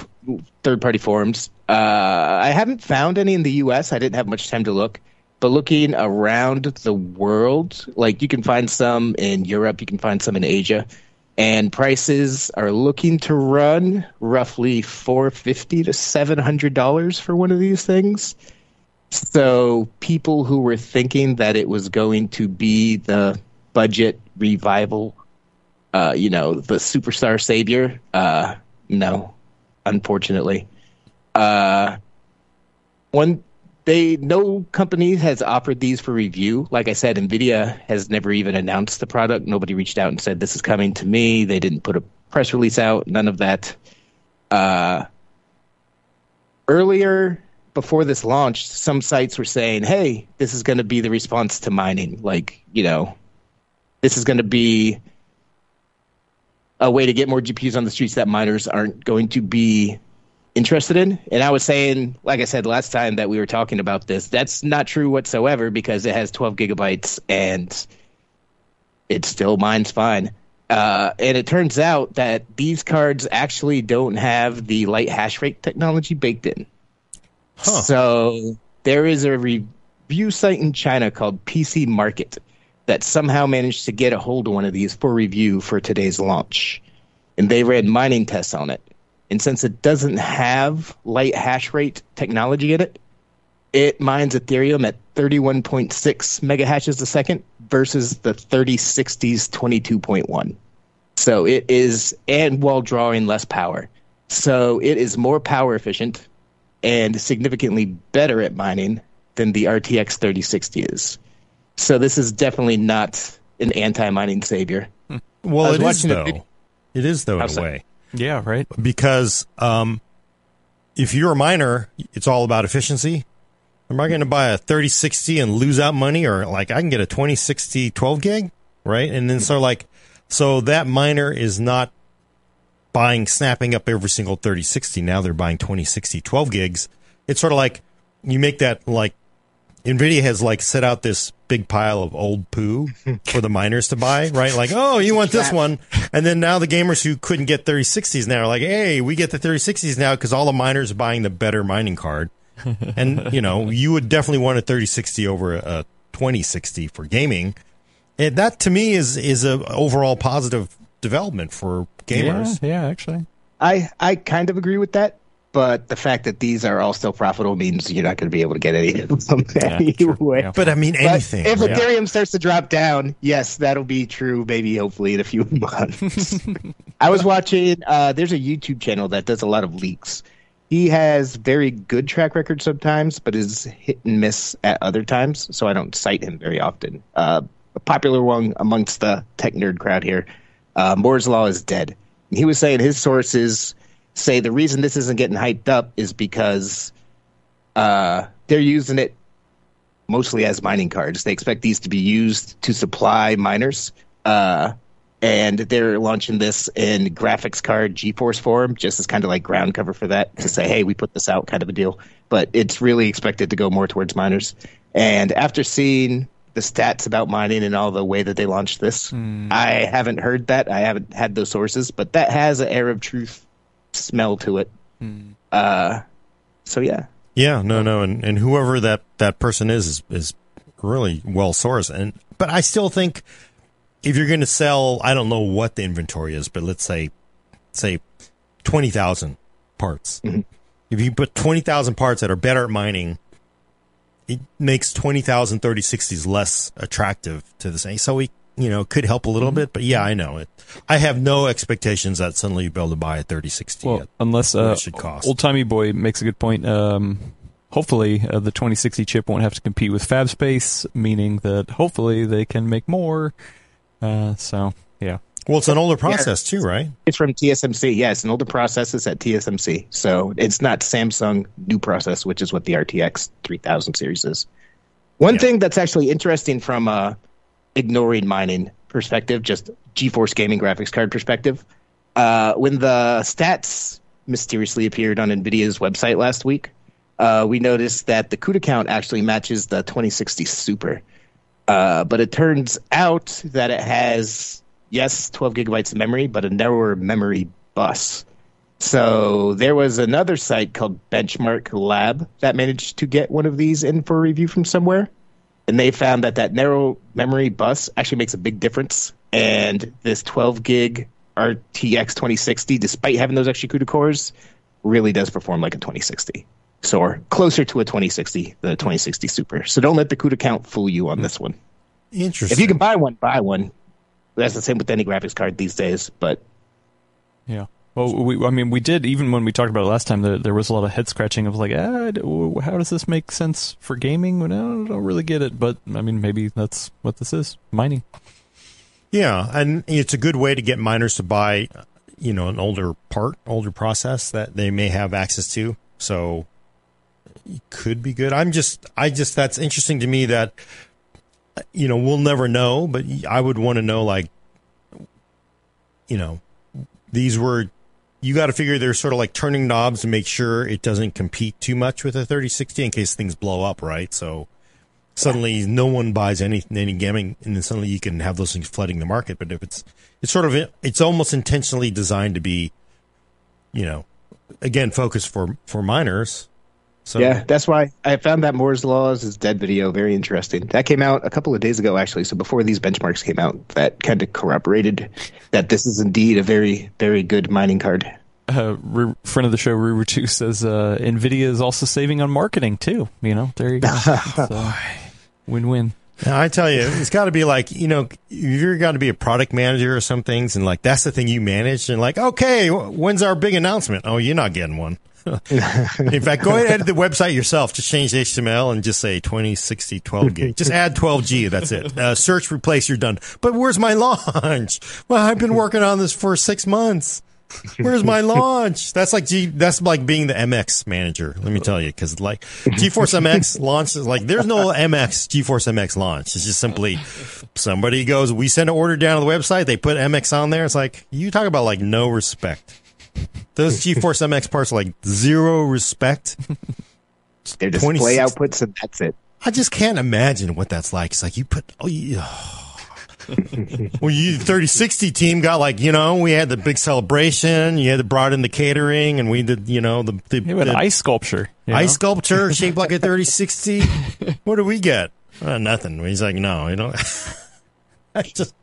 third party forums. Uh, I haven't found any in the US. I didn't have much time to look. But looking around the world, like you can find some in Europe, you can find some in Asia, and prices are looking to run roughly four fifty to seven hundred dollars for one of these things. So people who were thinking that it was going to be the budget revival, uh, you know, the superstar savior, uh, no, unfortunately. Uh, one, they no company has offered these for review. Like I said, Nvidia has never even announced the product. Nobody reached out and said this is coming to me. They didn't put a press release out. None of that. Uh, earlier before this launched, some sites were saying, "Hey, this is going to be the response to mining. Like, you know, this is going to be a way to get more GPUs on the streets that miners aren't going to be interested in." And I was saying, like I said last time that we were talking about this, that's not true whatsoever because it has 12 gigabytes and it still mines fine. Uh, and it turns out that these cards actually don't have the light hash rate technology baked in. So there is a review site in China called PC Market that somehow managed to get a hold of one of these for review for today's launch. And they ran mining tests on it. And since it doesn't have light hash rate technology in it, it mines Ethereum at 31.6 mega hashes a second versus the 3060's 22.1. So it is, and while drawing less power. So it is more power efficient and significantly better at mining than the RTX 3060 is. So this is definitely not an anti-mining savior. Well, it is though. video- It is though in a way. Yeah, right. because um, if you're a miner, it's all about efficiency. Am I going to buy a 3060 and lose out money, or like I can get a 2060 12 gig, right? And then so like, so that miner is not buying, snapping up every single 3060. Now they're buying 2060 12 gigs. It's sort of like you make that like Nvidia has like set out this big pile of old poo for the miners to buy, right? Like, oh, you want this one, and then now the gamers who couldn't get 3060s now are like, hey, we get the 3060s now because all the miners are buying the better mining card, and you know, you would definitely want a 3060 over a 2060 for gaming. And that to me is is a overall positive development for gamers. Yeah, yeah, actually. I I kind of agree with that. but the fact that these are all still profitable means you're not going to be able to get any of them Yeah, anyway. Yeah. But I mean, But anything. if right? Ethereum starts to drop down, yes, that'll be true. Maybe hopefully in a few months. I was watching. Uh, there's a YouTube channel that does a lot of leaks. He has very good track record sometimes, but is hit and miss at other times. So I don't cite him very often. Uh, a popular one amongst the tech nerd crowd here. Uh, Moore's law is dead. And he was saying his sources say the reason this isn't getting hyped up is because uh, they're using it mostly as mining cards. They expect these to be used to supply miners. Uh, and they're launching this in graphics card GeForce form, just as kind of like ground cover for that to say, hey, we put this out, kind of a deal. But it's really expected to go more towards miners. And after seeing the stats about mining and all the way that they launched this, hmm. I haven't heard that. I haven't had those sources, but that has an air of truth smell to it. Hmm. Uh, so yeah, Yeah, no, no, and, and whoever that, that person is, is is really well sourced. And but I still think if you're going to sell, I don't know what the inventory is, but let's say say twenty thousand parts. Mm-hmm. If you put twenty thousand parts that are better at mining, it makes 20,000 3060s less attractive to the same. So we, you know, could help a little bit, but yeah, I know it. I have no expectations that suddenly you'll be able to buy a 3060. Well, unless uh, should cost. old timey boy makes a good point. Um, hopefully, uh, the 2060 chip won't have to compete with fab space, meaning that hopefully they can make more. Uh, so yeah, Well, it's an older process too, right? It's from TSMC. Yeah, it's an older process. It's at TSMC. So it's not Samsung new process, which is what the RTX 3000 series is. One Yeah. thing that's actually interesting from uh, ignoring mining perspective, just GeForce gaming graphics card perspective, uh, when the stats mysteriously appeared on NVIDIA's website last week, uh, we noticed that the CUDA count actually matches the 2060 Super. Uh, but it turns out that it has, yes, 12 gigabytes of memory, but a narrower memory bus. So there was another site called Benchmark Lab that managed to get one of these in for review from somewhere. And they found that that narrow memory bus actually makes a big difference. And this 12 gig RTX 2060, despite having those extra CUDA cores, really does perform like a 2060. So, or closer to a 2060 than a 2060 Super. So don't let the CUDA count fool you on this one. Interesting. If you can buy one, buy one. That's the same with any graphics card these days. But yeah. Well, we, I mean, we did even when we talked about it last time. There, there was a lot of head scratching of like, ah, how does this make sense for gaming? Well, no, I don't really get it, but I mean, maybe that's what this is: mining. Yeah, and it's a good way to get miners to buy, you know, an older part, older process that they may have access to. So it could be good. I'm just, I just, that's interesting to me that, you know, we'll never know, but I would want to know, like, you know, these were, you got to figure they're sort of like turning knobs to make sure it doesn't compete too much with a 3060 in case things blow up, right? So, suddenly no one buys any any gaming, and then suddenly you can have those things flooding the market. But if it's it's sort of it's almost intentionally designed to be, you know, again focused for for miners. So yeah, that's why I found that Moore's Laws is Dead video very interesting. That came out a couple of days ago, actually. So before these benchmarks came out, that kind of corroborated that this is indeed a very, very good mining card. Uh, Ru- friend of the show, Ruru Two says uh, Nvidia is also saving on marketing too. You know, there you go. So, win-win. Now, I tell you, it's got to be like you know, you're got to be a product manager or some things, and like that's the thing you manage, and like okay, when's our big announcement? Oh, you're not getting one. In fact, go ahead and edit the website yourself. Just change the HTML and just say 2060 12 gig. Just add 12G. That's it. Uh, search, replace, you're done. But where's my launch? Well, I've been working on this for six months. Where's my launch? That's like G, that's like being the MX manager. Let me tell you, because like GeForce MX launch is like there's no MX GeForce MX launch. It's just simply somebody goes, we send an order down to the website, they put MX on there. It's like you talk about like no respect. Those GeForce MX parts are like zero respect. Their display 26 outputs, and that's it. I just can't imagine what that's like. It's like you put oh you. well, you 3060 team got like you know we had the big celebration. You had the brought in the catering, and we did you know the the, Yeah, but the ice sculpture. you ice sculpture shaped like a 3060. what do we get? Uh, nothing. He's like, no, you know. I just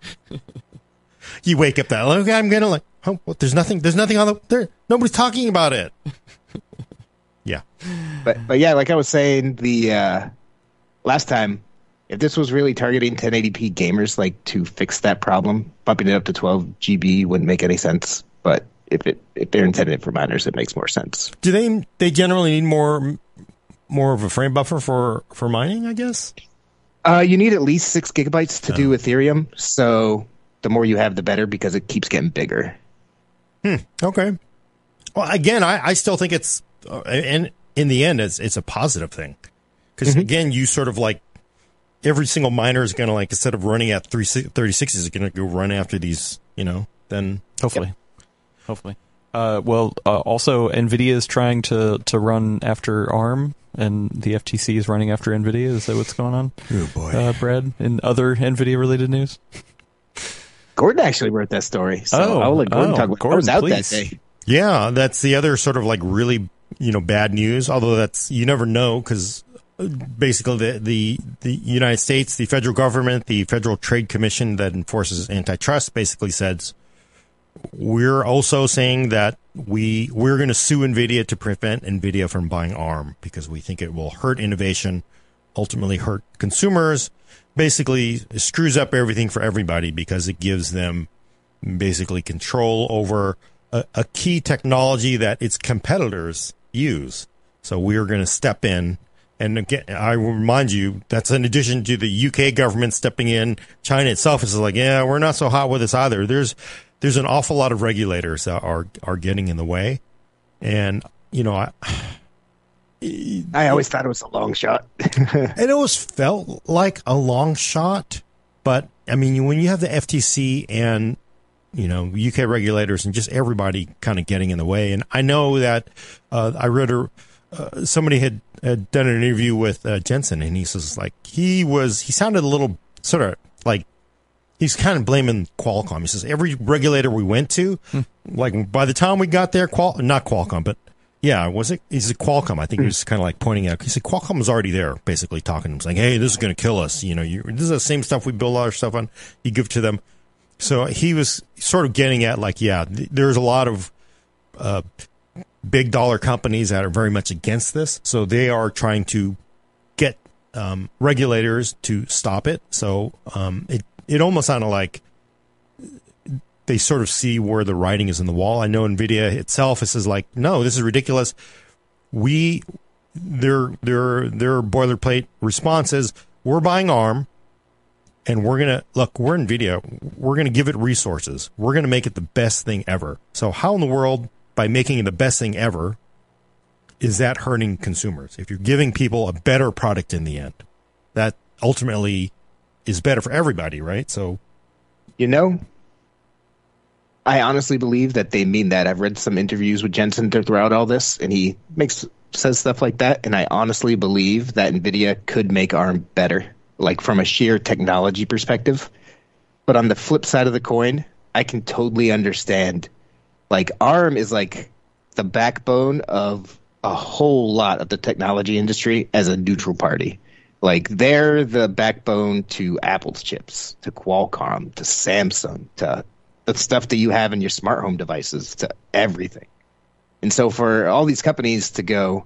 you wake up that okay, I'm gonna like, oh, well, there's nothing. There's nothing on the there. Nobody's talking about it. Yeah. But but yeah, like I was saying the uh, last time, if this was really targeting 1080p gamers, like to fix that problem, bumping it up to 12 GB wouldn't make any sense. But if it if they're intended for miners, it makes more sense. Do they they generally need more more of a frame buffer for for mining? I guess. Uh, you need at least six gigabytes to do Ethereum. So the more you have, the better because it keeps getting bigger. Okay. Well, again, I, I still think it's, uh, and in the end, it's it's a positive thing because again, you sort of like every single miner is going to like instead of running at three thirty six is going to go run after these, you know. Then Hopefully, hopefully. Uh, well, uh, also Nvidia is trying to to run after ARM, and the FTC is running after Nvidia. Is that what's going on? oh boy, Uh, Brad, in other Nvidia related news. Gordon actually wrote that story, so Oh, I'll let Gordon oh, talk about. Gordon, I was out please. that day. yeah, that's the other sort of like really you know bad news. Although that's you never know because uh, basically the, the the United States, the federal government, the Federal Trade Commission that enforces antitrust, basically says we're also saying that we we're going to sue Nvidia to prevent Nvidia from buying ARM because we think it will hurt innovation, ultimately hurt consumers. Basically, screws up everything for everybody because it gives them basically control over a, a key technology that its competitors use. So we're going to step in. And again, I will remind you, that's in addition to the UK government stepping in. China itself is like, yeah, we're not so hot with this either. There's, there's an awful lot of regulators that are, are getting in the way. And, you know, I, I always thought it was a long shot. it always felt like a long shot, but I mean, when you have the FTC and you know UK regulators and just everybody kind of getting in the way, and I know that uh, I read a uh, somebody had, had done an interview with uh, Jensen, and he says like he was he sounded a little sort of like he's kind of blaming Qualcomm. He says every regulator we went to, like by the time we got there, Qual not Qualcomm, but yeah, was it? Qualcomm. I think he was kind of like pointing out. He said Qualcomm was already there, basically talking to him, saying, "Hey, this is going to kill us. You know, you, this is the same stuff we build our stuff on. You give to them." So he was sort of getting at like, yeah, th- there's a lot of uh, big dollar companies that are very much against this. So they are trying to get um, regulators to stop it. So um, it it almost sounded like they sort of see where the writing is in the wall. I know Nvidia itself is like, no, this is ridiculous. We their their their boilerplate response is we're buying ARM and we're gonna look, we're Nvidia, we're gonna give it resources. We're gonna make it the best thing ever. So how in the world, by making it the best thing ever, is that hurting consumers? If you're giving people a better product in the end, that ultimately is better for everybody, right? So You know, I honestly believe that they mean that. I've read some interviews with Jensen throughout all this, and he makes says stuff like that. And I honestly believe that Nvidia could make ARM better, like from a sheer technology perspective. But on the flip side of the coin, I can totally understand. Like ARM is like the backbone of a whole lot of the technology industry as a neutral party. Like they're the backbone to Apple's chips, to Qualcomm, to Samsung, to stuff that you have in your smart home devices, to everything. And so for all these companies to go,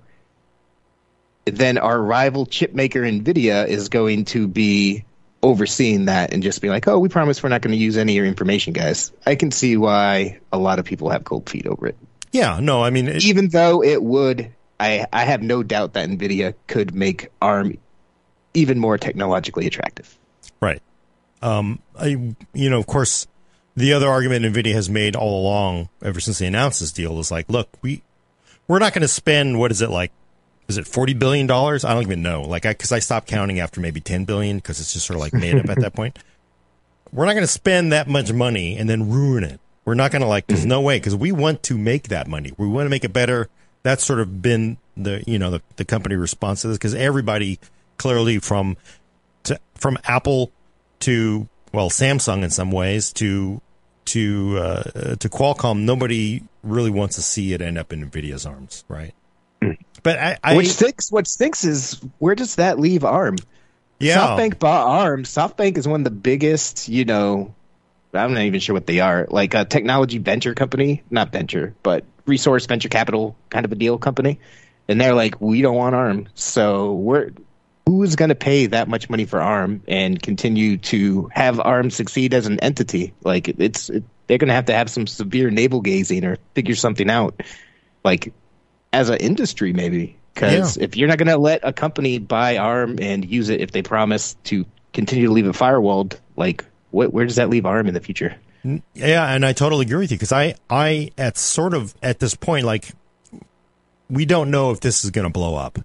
then our rival chip maker Nvidia is going to be overseeing that and just be like, "Oh, we promise we're not going to use any of your information, guys." I can see why a lot of people have cold feet over it. yeah, no, I mean, it, Even though it would, I I have no doubt that Nvidia could make ARM even more technologically attractive. Right. Um, I, you know, of course, the other argument NVIDIA has made all along, ever since they announced this deal, is like, look, we, we're not going to spend, what is it like? Is it $40 billion? I don't even know. Like, I, cause I stopped counting after maybe 10 billion because it's just sort of like made up at that point. We're not going to spend that much money and then ruin it. We're not going to like, there's no way because we want to make that money. We want to make it better. That's sort of been the, you know, the, the company response to this because everybody clearly from, to, from Apple to well Samsung in some ways to to uh, to Qualcomm nobody really wants to see it end up in Nvidia's arms right but I, I Which stinks. What stinks is where does that leave ARM? yeah SoftBank bought ARM. SoftBank is one of the biggest, you know, I'm not even sure what they are, like a technology venture company, not venture, but resource venture capital kind of a deal company. and they're like, we don't want ARM, so we're who's going to pay that much money for ARM and continue to have ARM succeed as an entity? Like it's it, they're going to have to have some severe navel gazing or figure something out, like as an industry maybe. Because Yeah. if you're not going to let a company buy ARM and use it if they promise to continue to leave it firewalled, like what, where does that leave ARM in the future? Yeah, and I totally agree with you because I, I at sort of at this point, like we don't know if this is going to blow up,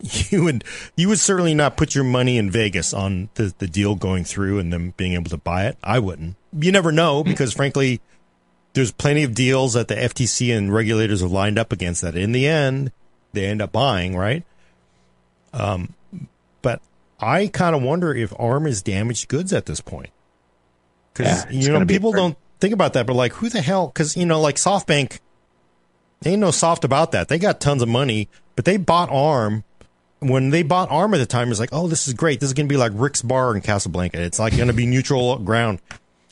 you would you would certainly not put your money in Vegas on the the deal going through and them being able to buy it. I wouldn't. You never know because frankly, there's plenty of deals that the FTC and regulators have lined up against that. In the end, they end up buying, right? Um, but I kind of wonder if ARM is damaged goods at this point. Because Yeah, you know people don't think about that, but like who the hell? Because you know, like SoftBank, they ain't no soft about that. They got tons of money, but they bought ARM. When they bought ARM at the time, it was like, oh, this is great. This is going to be like Rick's Bar in Casablanca. It's like going to be neutral ground.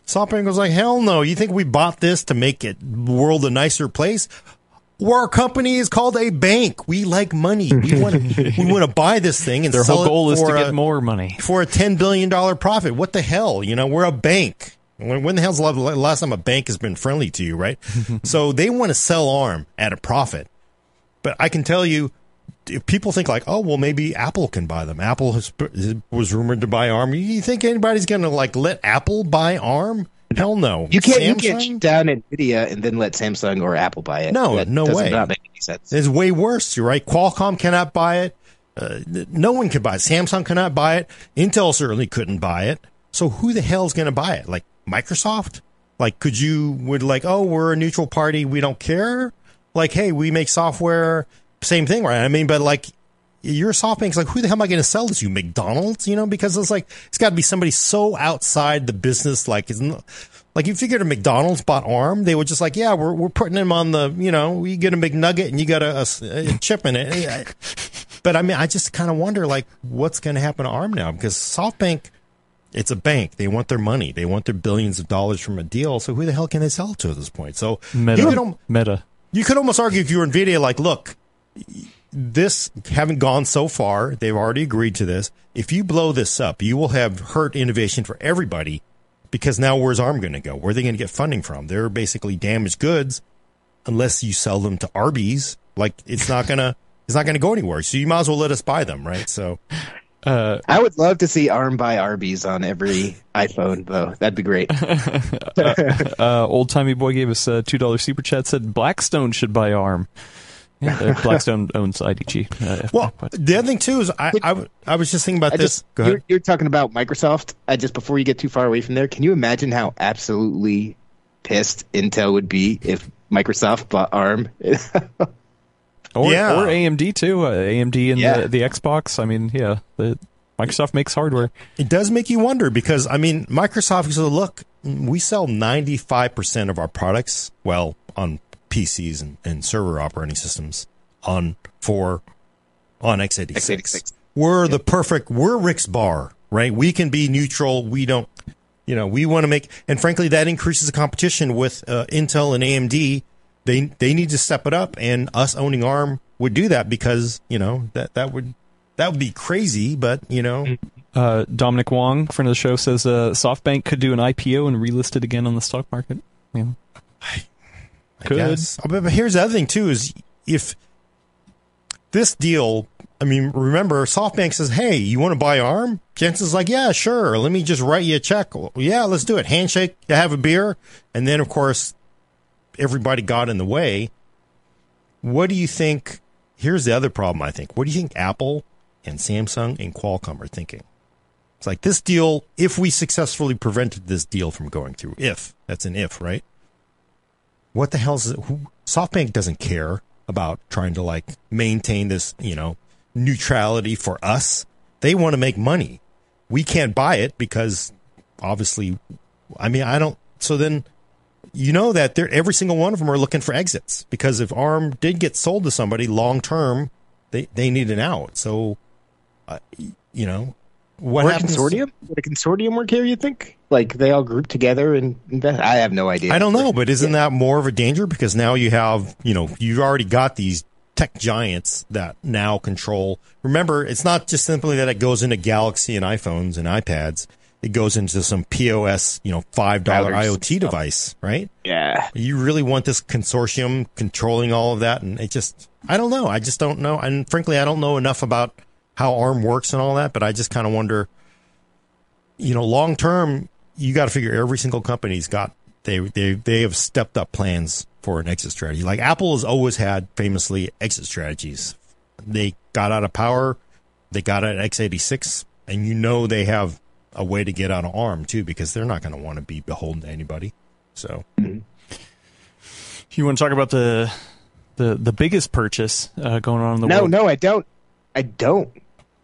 SoftBank was like, hell no. You think we bought this to make it world a nicer place? Well, our company is called a bank. We like money. We want to we want to buy this thing and Their whole goal is to for get more money. for a ten billion dollar profit. What the hell? You know, we're a bank. When, when the hell's the last time a bank has been friendly to you, right? so they want to sell ARM at a profit. But I can tell you, if people think like, oh, well, maybe Apple can buy them. Apple has, was rumored to buy ARM. You think anybody's going to like let Apple buy ARM? Hell no. You can't you can't shut down Nvidia and then let Samsung or Apple buy it. No, that no way. Not make any sense. It's way worse. You're right. Qualcomm cannot buy it. Uh, no one can buy it. Samsung cannot buy it. Intel certainly couldn't buy it. So who the hell is going to buy it? Like Microsoft? Like, could you would like, oh, we're a neutral party. We don't care. Like, hey, we make software. Same thing, right? I mean, but like, you're SoftBank's like, who the hell am I going to sell this? to? You McDonald's, you know? Because it's like it's got to be somebody so outside the business. Like, isn't like you figured a McDonald's bought ARM, they were just like, yeah, we're we're putting him on the, you know, you get a McNugget and you got a, a- a chip in it. But I mean, I just kind of wonder like what's going to happen to ARM now because SoftBank, it's a bank. They want their money. They want their billions of dollars from a deal. So who the hell can they sell it to at this point? So Meta. you could, Meta. you could almost argue if you were Nvidia, like, look, this haven't gone so far. They've already agreed to this. If you blow this up, you will have hurt innovation for everybody because now where's ARM going to go? Where are they going to get funding from? They're basically damaged goods unless you sell them to Arby's. Like it's not gonna, it's not gonna go anywhere. So you might as well let us buy them, right? So Uh, I would love to see ARM buy Arby's on every iPhone, though. That'd be great. uh, old timey boy gave us a two dollar super chat. Said Blackstone should buy ARM. Yeah, uh, Blackstone owns IDG. Uh, well, the other thing too is I I was just thinking about I this. just go ahead. you're, you're talking about Microsoft. I just before you get too far away from there, can you imagine how absolutely pissed Intel would be if Microsoft bought ARM? or, Yeah. or AMD too. Uh, AMD and Yeah. the, the Xbox. I mean, yeah, the Microsoft makes hardware. It does make you wonder because I mean, Microsoft said, "Look, we sell ninety five percent of our products, well, on PCs and, and server operating systems on for on x86. x86. We're the perfect. We're Rick's bar, right? We can be neutral. We don't, you know, we want to make, and frankly, that increases the competition with uh, Intel and AMD. They they need to step it up, and us owning ARM would do that because you know that that would that would be crazy, but you know." Uh, Dominic Wong, friend of the show, says uh, SoftBank could do an IPO and relist it again on the stock market. Yeah. I Could. guess. But, but here's the other thing too: is if this deal, I mean, remember, SoftBank says, "Hey, you want to buy ARM?" Jensen's like, "Yeah, sure. Let me just write you a check." Well, yeah, let's do it. Handshake, you have a beer, and then of course, everybody got in the way. What do you think? Here's the other problem. I think. What do you think Apple and Samsung and Qualcomm are thinking? It's like this deal. If we successfully prevented this deal from going through, if that's an if, right? What the hell is? Who, SoftBank doesn't care about trying to like maintain this, you know, neutrality for us. They want to make money. We can't buy it because obviously, I mean, I don't. So then, you know that they're every single one of them are looking for exits because if ARM did get sold to somebody long term, they they need an out. So, uh, you know, what Or happens? consortium? Would a consortium work here? You think? Like they all group together and invest? I have no idea. I don't know, but isn't that more of a danger because now you have, you know, you've already got these tech giants that now control. Remember, it's not just simply that it goes into Galaxy and iPhones and iPads. It goes into some POS, you know, five dollar. IoT device, right? Yeah. You really want this consortium controlling all of that, and it just, I don't know. I just don't know, and frankly, I don't know enough about how ARM works and all that. But I just kind of wonder, you know, long term, you got to figure every single company's got they they they have stepped up plans for an exit strategy. Like Apple has always had famously exit strategies. They got out of power, they got out of x86, and you know they have a way to get out of ARM too, because they're not going to want to be beholden to anybody. So You want to talk about the the the biggest purchase uh, going on in the No, world? No, no, I don't. I don't.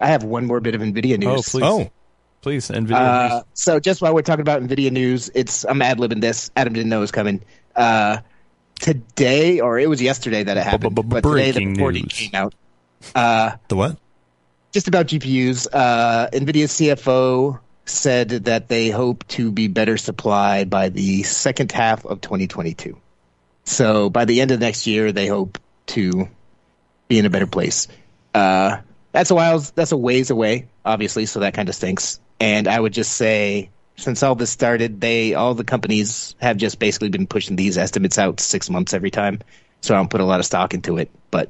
I have one more bit of Nvidia news. Oh, please. oh Please, Nvidia. Uh, so just while we're talking about Nvidia news, it's I'm ad libbing this. Adam didn't know it was coming. Uh, today, or it was yesterday that it happened, but today the Breaking reporting news. came out. Uh, the what? just about GPUs. Uh, Nvidia's CFO said that they hope to be better supplied by the second half of 2022. So by the end of next year, they hope to be in a better place. Uh, that's a while. That's a ways away, obviously. So that kind of stinks. And I would just say, since all this started, they all the companies have just basically been pushing these estimates out six months every time. So I don't put a lot of stock into it, but.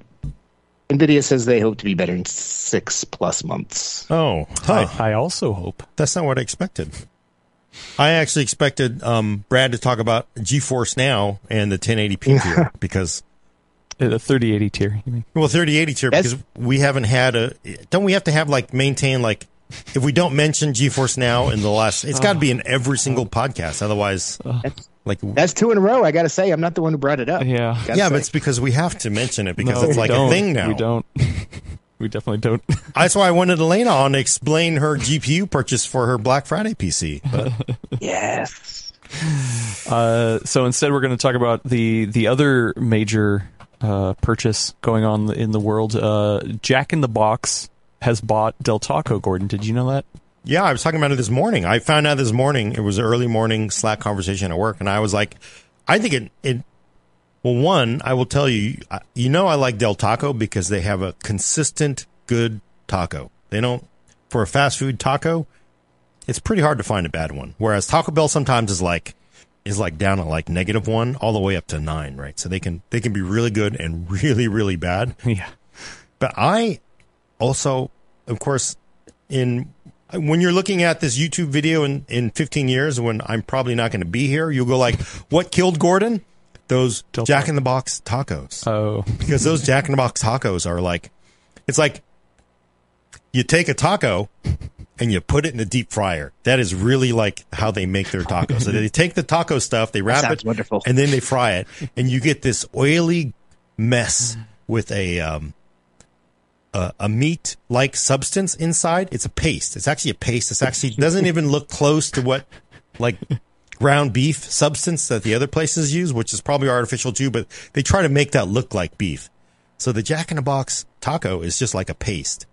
Nvidia says they hope to be better in six plus months. Oh, huh. I, I also hope. That's not what I expected. I actually expected um, Brad to talk about GeForce Now and the 1080p tier because, The 3080 tier, you mean? well, 3080 tier That's- because we haven't had a. Don't we have to have like maintain like if we don't mention GeForce Now in the last, it's got to be in every single podcast. Otherwise, like That's two in a row. I got to say, I'm not the one who brought it up. Yeah. Gotta yeah, but it's because we have to mention it because No, it's like don't. a thing now. We don't. we definitely don't. That's why I wanted Elena on to explain her GPU purchase for her Black Friday PC. But yes. Uh, so instead, we're going to talk about the the other major uh, purchase going on in the world. Uh, Jack in the Box has bought Del Taco. Gordon, did you know that? Yeah, I was talking about it this morning. I found out this morning. It was an early morning Slack conversation at work, and I was like, I think it. it well, one, I will tell you, you know, I like Del Taco because they have a consistent good taco. They don't for a fast food taco. It's pretty hard to find a bad one. Whereas Taco Bell sometimes is like is like down at like negative one all the way up to nine, right? So they can they can be really good and really really bad. Yeah. But I also, of course, in when you're looking at this YouTube video in, in 15 years, when I'm probably not going to be here, you'll go like, "What killed Gordon?" Those Del Jack in the Box tacos, Oh, because those Jack in the Box tacos are like, it's like you take a taco and you put it in the deep fryer. That is really like how they make their tacos. so they take the taco stuff, they wrap it, wonderful. and then they fry it, and you get this oily mess with a um, a, a meat like substance inside. It's a paste. It's actually a paste. It's actually doesn't even look close to what like ground beef substance that the other places use, which is probably artificial too. But they try to make that look like beef. So the Jack in the Box taco is just like a paste.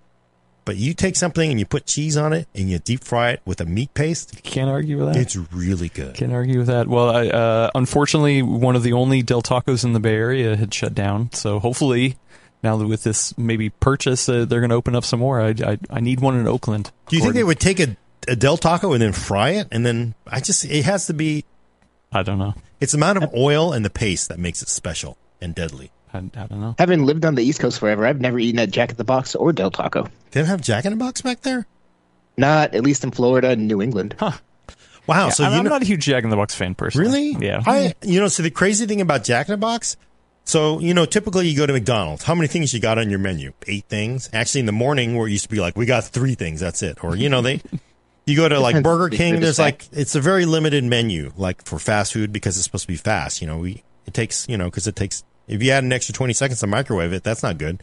But you take something and you put cheese on it and you deep fry it with a meat paste. can't argue with that. It's really good. Can't argue with that. Well, I, uh, unfortunately, one of the only Del Tacos in the Bay Area had shut down. So hopefully, now that with this maybe purchase, uh, they're going to open up some more. I, I I need one in Oakland. Do you think they would take a, a Del Taco and then fry it? And then I just, it has to be, I don't know. it's the amount of oil and the paste that makes it special and deadly. I, I don't know. Having lived on the East Coast forever, I've never eaten at Jack in the Box or Del Taco. They don't have Jack in the Box back there? Not at least in Florida and New England. Huh. Wow. so I'm, you I'm know, not a huge Jack in the Box fan personally. really? Yeah. I, you know, so the crazy thing about Jack in the Box, so, you know, typically you go to McDonald's. How many things you got on your menu? Eight things. Actually, in the morning where it used to be like, we got three things. That's it. Or, you know, they, you go to like Burger King, there's like, it's a very limited menu, like for fast food because it's supposed to be fast. You know, we, it takes, you know, cause it takes, if you add an extra 20 seconds to microwave it, that's not good.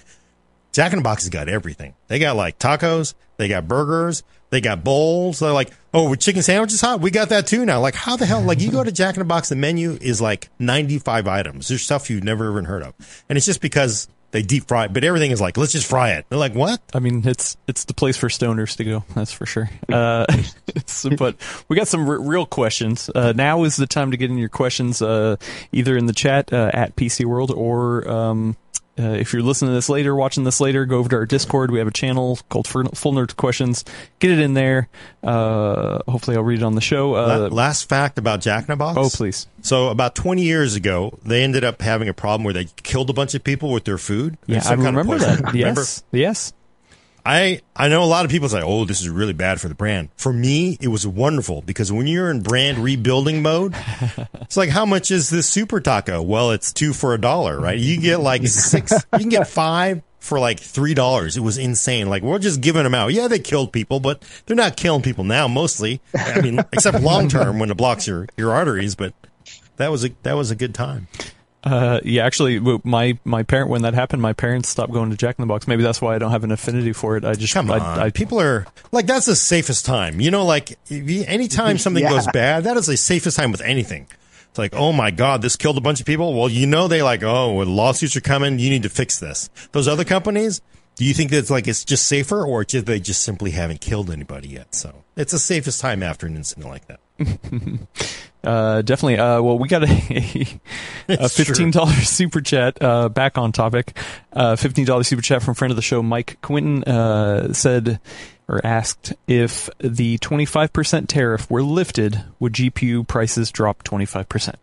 Jack in the Box has got everything. They got like tacos, they got burgers, they got bowls. They're like, oh, chicken sandwiches hot, we got that too now. Like, how the hell? Like, you go to Jack in the Box, the menu is like 95 items. There's stuff you've never even heard of. And it's just because they deep fry it, but everything is like, let's just fry it. They're like, what? I mean, it's it's the place for stoners to go. That's for sure. Uh, but we got some r- real questions. Uh, now is the time to get in your questions, uh, either in the chat uh, at PC World or um, uh, if you're listening to this later, watching this later, go over to our Discord. We have a channel called Full Nerd Questions. Get it in there. Uh, hopefully, I'll read it on the show. Uh, Last fact about Jack in the Box. oh, please. So about 20 years ago, they ended up having a problem where they killed a bunch of people with their food. Yeah, I remember that. Remember? Yes, yes. I I know a lot of people say, "Oh, this is really bad for the brand." For me, it was wonderful because when you're in brand rebuilding mode, it's like, how much is this super taco? Well, it's two for a dollar, right? You get like six, you can get five for like three dollars. It was insane. Like we're just giving them out. Yeah, they killed people, but they're not killing people now. Mostly, I mean, except long term when it blocks your your arteries. But that was a that was a good time. Uh, yeah, actually, my my parent when that happened, my parents stopped going to Jack in the Box. Maybe that's why I don't have an affinity for it. I just Come I, on, I, people are like that's the safest time. You know, like if you- anytime something Yeah. goes bad, that is the safest time with anything. It's like, oh my god, this killed a bunch of people. Well, you know, they like, oh, well, lawsuits are coming. You need to fix this. Those other companies, do you think that's like it's just safer, or just they just simply haven't killed anybody yet? So it's the safest time after an incident like that. Uh, definitely. Uh, well, we got a, a fifteen dollars super chat. Uh, back on topic. Uh, fifteen dollars super chat from friend of the show, Mike Quinton. Uh, said or asked if the twenty five percent tariff were lifted, would GPU prices drop twenty five percent?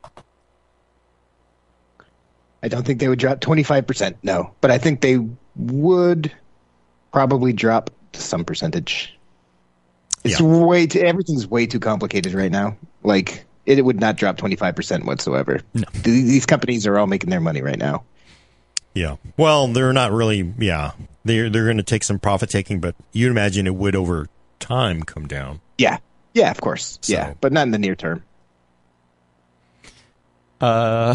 I don't think they would drop 25%, no. But I think they would probably drop some percentage. It's Yeah. way too, everything's way too complicated right now. Like, it, would not drop 25% whatsoever. No. These companies are all making their money right now. Yeah. Well, they're not really. Yeah, they're they're going to take some profit taking, but you'd imagine it would over time come down. Yeah. Yeah, of course. So- Yeah. But not in the near term. Uh,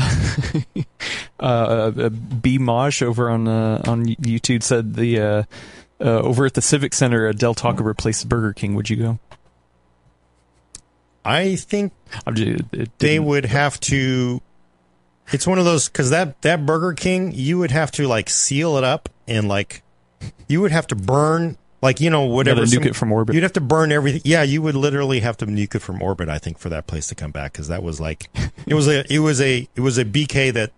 uh, B Maj over on uh, on YouTube said the uh, uh, over at the Civic Center, uh, Del Taco replaced Burger King. Would you go? I think just, it they would have to it's one of those because that that burger king you would have to like seal it up and like you would have to burn like you know whatever nuke some- it from orbit. you'd have to burn everything yeah you would literally have to nuke it from orbit i think for that place to come back because that was like it was a it was a it was a bk that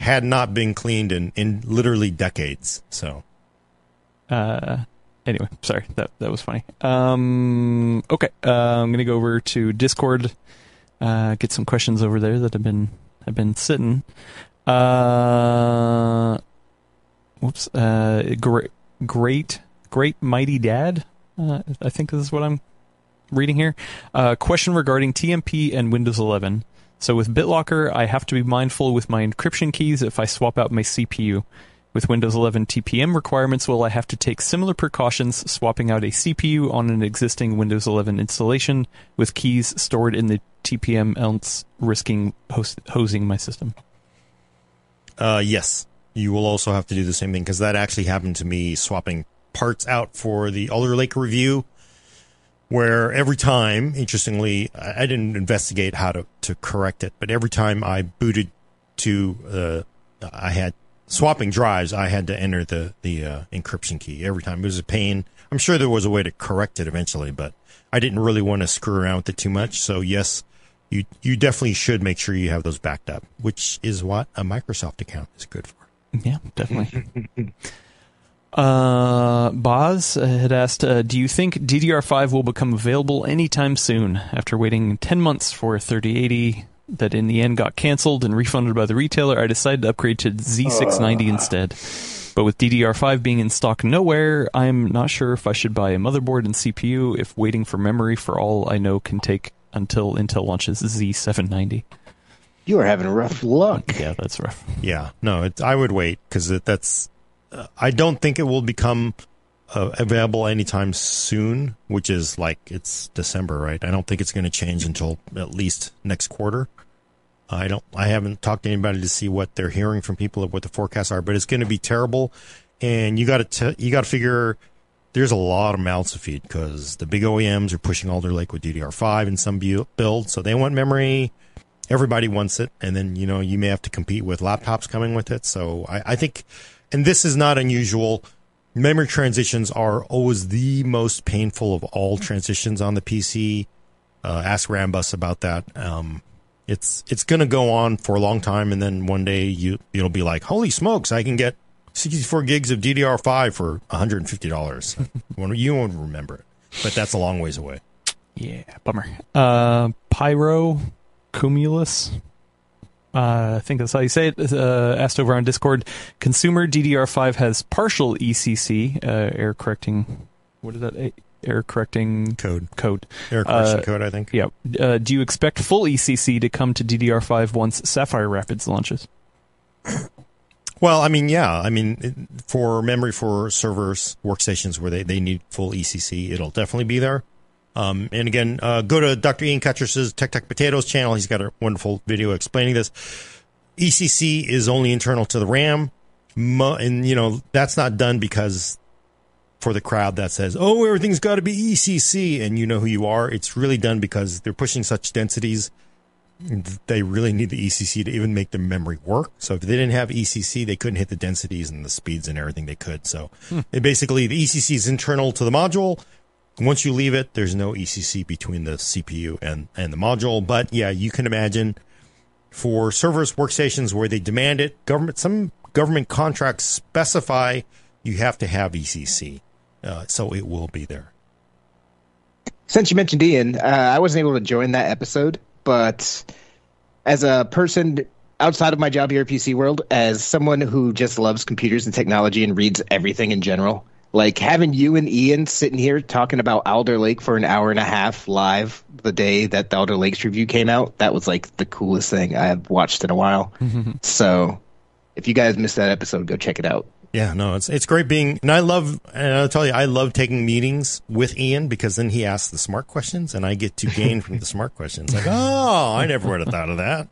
had not been cleaned in in literally decades so Uh, anyway, sorry that that was funny. Um, okay, uh, I'm gonna go over to Discord, uh, get some questions over there that have been have been sitting. Uh, whoops. Uh, great, great, great, mighty dad. Uh, I think this is what I'm reading here. Uh, question regarding TMP and Windows 11. So with BitLocker, I have to be mindful with my encryption keys if I swap out my CPU. With Windows 11 TPM requirements, will I have to take similar precautions swapping out a CPU on an existing Windows 11 installation with keys stored in the TPM, else risking host- hosing my system? Uh, yes, you will also have to do the same thing because that actually happened to me swapping parts out for the Alder Lake review, where every time, interestingly, I, didn't investigate how to, to correct it, but every time I booted to, uh, I had swapping drives, I had to enter the, the, uh, encryption key every time. It was a pain. I'm sure there was a way to correct it eventually, but I didn't really want to screw around with it too much. So yes, you you definitely should make sure you have those backed up, which is what a Microsoft account is good for. Yeah, definitely. uh, Boz had asked, uh, "Do you think DDR5 will become available anytime soon?" After waiting ten months for 3080 that in the end got canceled and refunded by the retailer, I decided to upgrade to Z690 instead. But with DDR5 being in stock nowhere, I'm not sure if I should buy a motherboard and CPU if waiting for memory for all I know can take until Intel launches Z790. You are having rough luck. Yeah, that's rough. Yeah, no, it, I would wait because that's. Uh, I don't think it will become uh, available anytime soon, which is like it's December, right? I don't think it's going to change until at least next quarter. I don't. I haven't talked to anybody to see what they're hearing from people of what the forecasts are, but it's going to be terrible. And you got to you got to figure there's a lot of mouths to feed because the big OEMs are pushing Alder Lake with DDR5 in some bu- builds, so they want memory. Everybody wants it, and then you know you may have to compete with laptops coming with it. So I, I think, and this is not unusual. Memory transitions are always the most painful of all transitions on the PC. Uh, ask Rambus about that. Um, it's it's going to go on for a long time, and then one day you you'll be like, holy smokes, I can get 64 gigs of DDR5 for 150 dollars. you won't remember it, but that's a long ways away. Yeah, bummer. Uh, Pyro Cumulus. Uh, I think that's how you say it. Uh, asked over on Discord. Consumer DDR5 has partial ECC, uh, error correcting. What is that? Error correcting code. Code. Error correction uh, code, I think. Yeah. Uh, do you expect full ECC to come to DDR5 once Sapphire Rapids launches? Well, I mean, yeah. I mean, for memory for servers, workstations where they, they need full ECC, it'll definitely be there. Um, and again, uh, go to Dr. Ian Cutress's Tech Tech Potatoes channel. He's got a wonderful video explaining this. ECC is only internal to the RAM. And, you know, that's not done because for the crowd that says, oh, everything's got to be ECC and you know who you are. It's really done because they're pushing such densities. They really need the ECC to even make the memory work. So if they didn't have ECC, they couldn't hit the densities and the speeds and everything they could. So hmm. basically, the ECC is internal to the module. Once you leave it, there's no ECC between the CPU and, and the module. But yeah, you can imagine for servers, workstations where they demand it, government, some government contracts specify you have to have ECC. Uh, so it will be there. Since you mentioned Ian, uh, I wasn't able to join that episode, but as a person outside of my job here at PC World, as someone who just loves computers and technology and reads everything in general, like having you and Ian sitting here talking about Alder Lake for an hour and a half live the day that the Alder Lakes review came out, that was like the coolest thing I've watched in a while. so if you guys missed that episode, go check it out. Yeah, no, it's it's great being, and I love, and I'll tell you, I love taking meetings with Ian because then he asks the smart questions, and I get to gain from the smart questions. Like, oh, I never would have thought of that.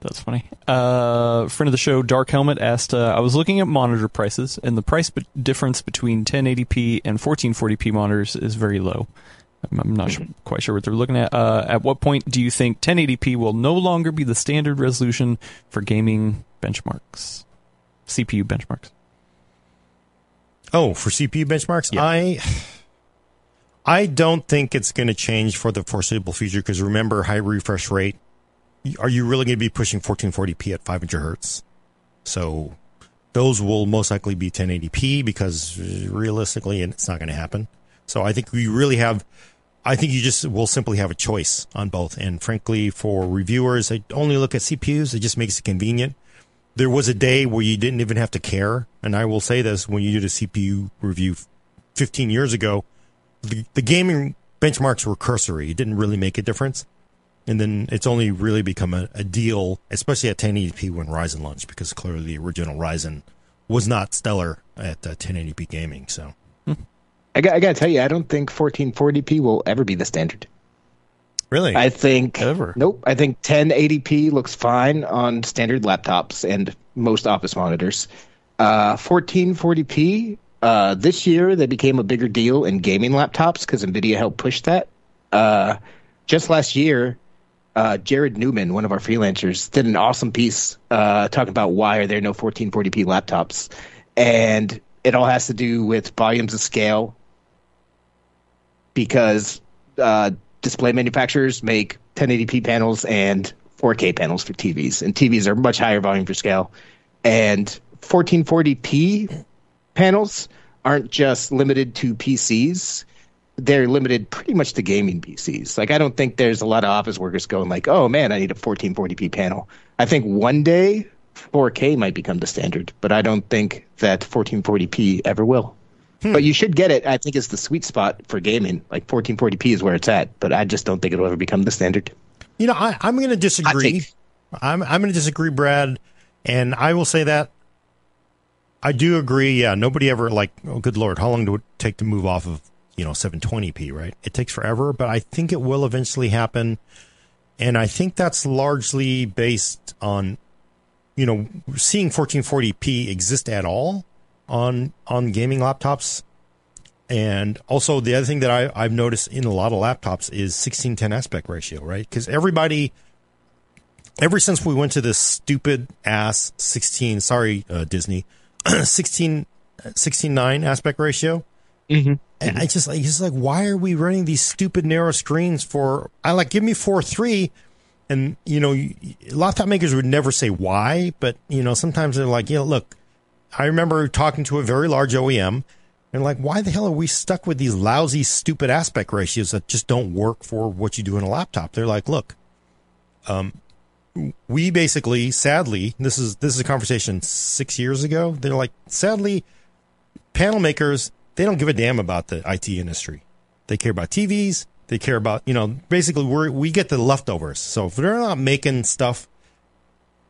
That's funny. Uh, friend of the show, Dark Helmet, asked, uh, I was looking at monitor prices, and the price be- difference between 1080p and 1440p monitors is very low. I'm, I'm not sure, quite sure what they're looking at. Uh, at what point do you think 1080p will no longer be the standard resolution for gaming benchmarks, CPU benchmarks? Oh, for CPU benchmarks, yeah. I I don't think it's going to change for the foreseeable future because remember, high refresh rate are you really going to be pushing 1440p at 500 hertz? So those will most likely be 1080p because realistically, it's not going to happen. So I think we really have, I think you just will simply have a choice on both. And frankly, for reviewers, they only look at CPUs. It just makes it convenient. There was a day where you didn't even have to care. And I will say this when you did a CPU review 15 years ago, the, the gaming benchmarks were cursory. It didn't really make a difference. And then it's only really become a, a deal, especially at 1080p when Ryzen launched, because clearly the original Ryzen was not stellar at uh, 1080p gaming. So, hmm. I, got, I got to tell you, I don't think 1440p will ever be the standard. Really? I think ever. Nope. I think 1080p looks fine on standard laptops and most office monitors. Uh, 1440p uh, this year they became a bigger deal in gaming laptops because Nvidia helped push that. Uh, just last year, uh, Jared Newman, one of our freelancers, did an awesome piece uh, talking about why are there no 1440p laptops, and it all has to do with volumes of scale because uh, display manufacturers make 1080p panels and 4K panels for TVs, and TVs are much higher volume for scale, and 1440p panels aren't just limited to PCs they're limited pretty much to gaming PCs. Like I don't think there's a lot of office workers going like, "Oh man, I need a 1440p panel." I think one day 4K might become the standard, but I don't think that 1440p ever will. Hmm. But you should get it. I think it's the sweet spot for gaming. Like 1440p is where it's at, but I just don't think it'll ever become the standard. You know, I, am going to disagree. I'm I'm going to disagree, Brad, and I will say that I do agree. Yeah, nobody ever like. Oh, good lord, how long do it take to move off of you know 720p, right? It takes forever, but I think it will eventually happen. And I think that's largely based on you know seeing 1440p exist at all on on gaming laptops. And also the other thing that I, I've noticed in a lot of laptops is 1610 aspect ratio, right? Because everybody, ever since we went to this stupid ass 16, sorry, uh, Disney, 16, 16.9 aspect ratio, Mm-hmm. And I just like, just like, why are we running these stupid narrow screens for? I like, give me four three, And you know, laptop makers would never say why, but you know, sometimes they're like, you know, look, I remember talking to a very large OEM and like, why the hell are we stuck with these lousy, stupid aspect ratios that just don't work for what you do in a laptop? They're like, look, um, we basically, sadly, this is this is a conversation six years ago. They're like, sadly, panel makers they don't give a damn about the IT industry. They care about TVs. They care about you know basically we we get the leftovers. So if they're not making stuff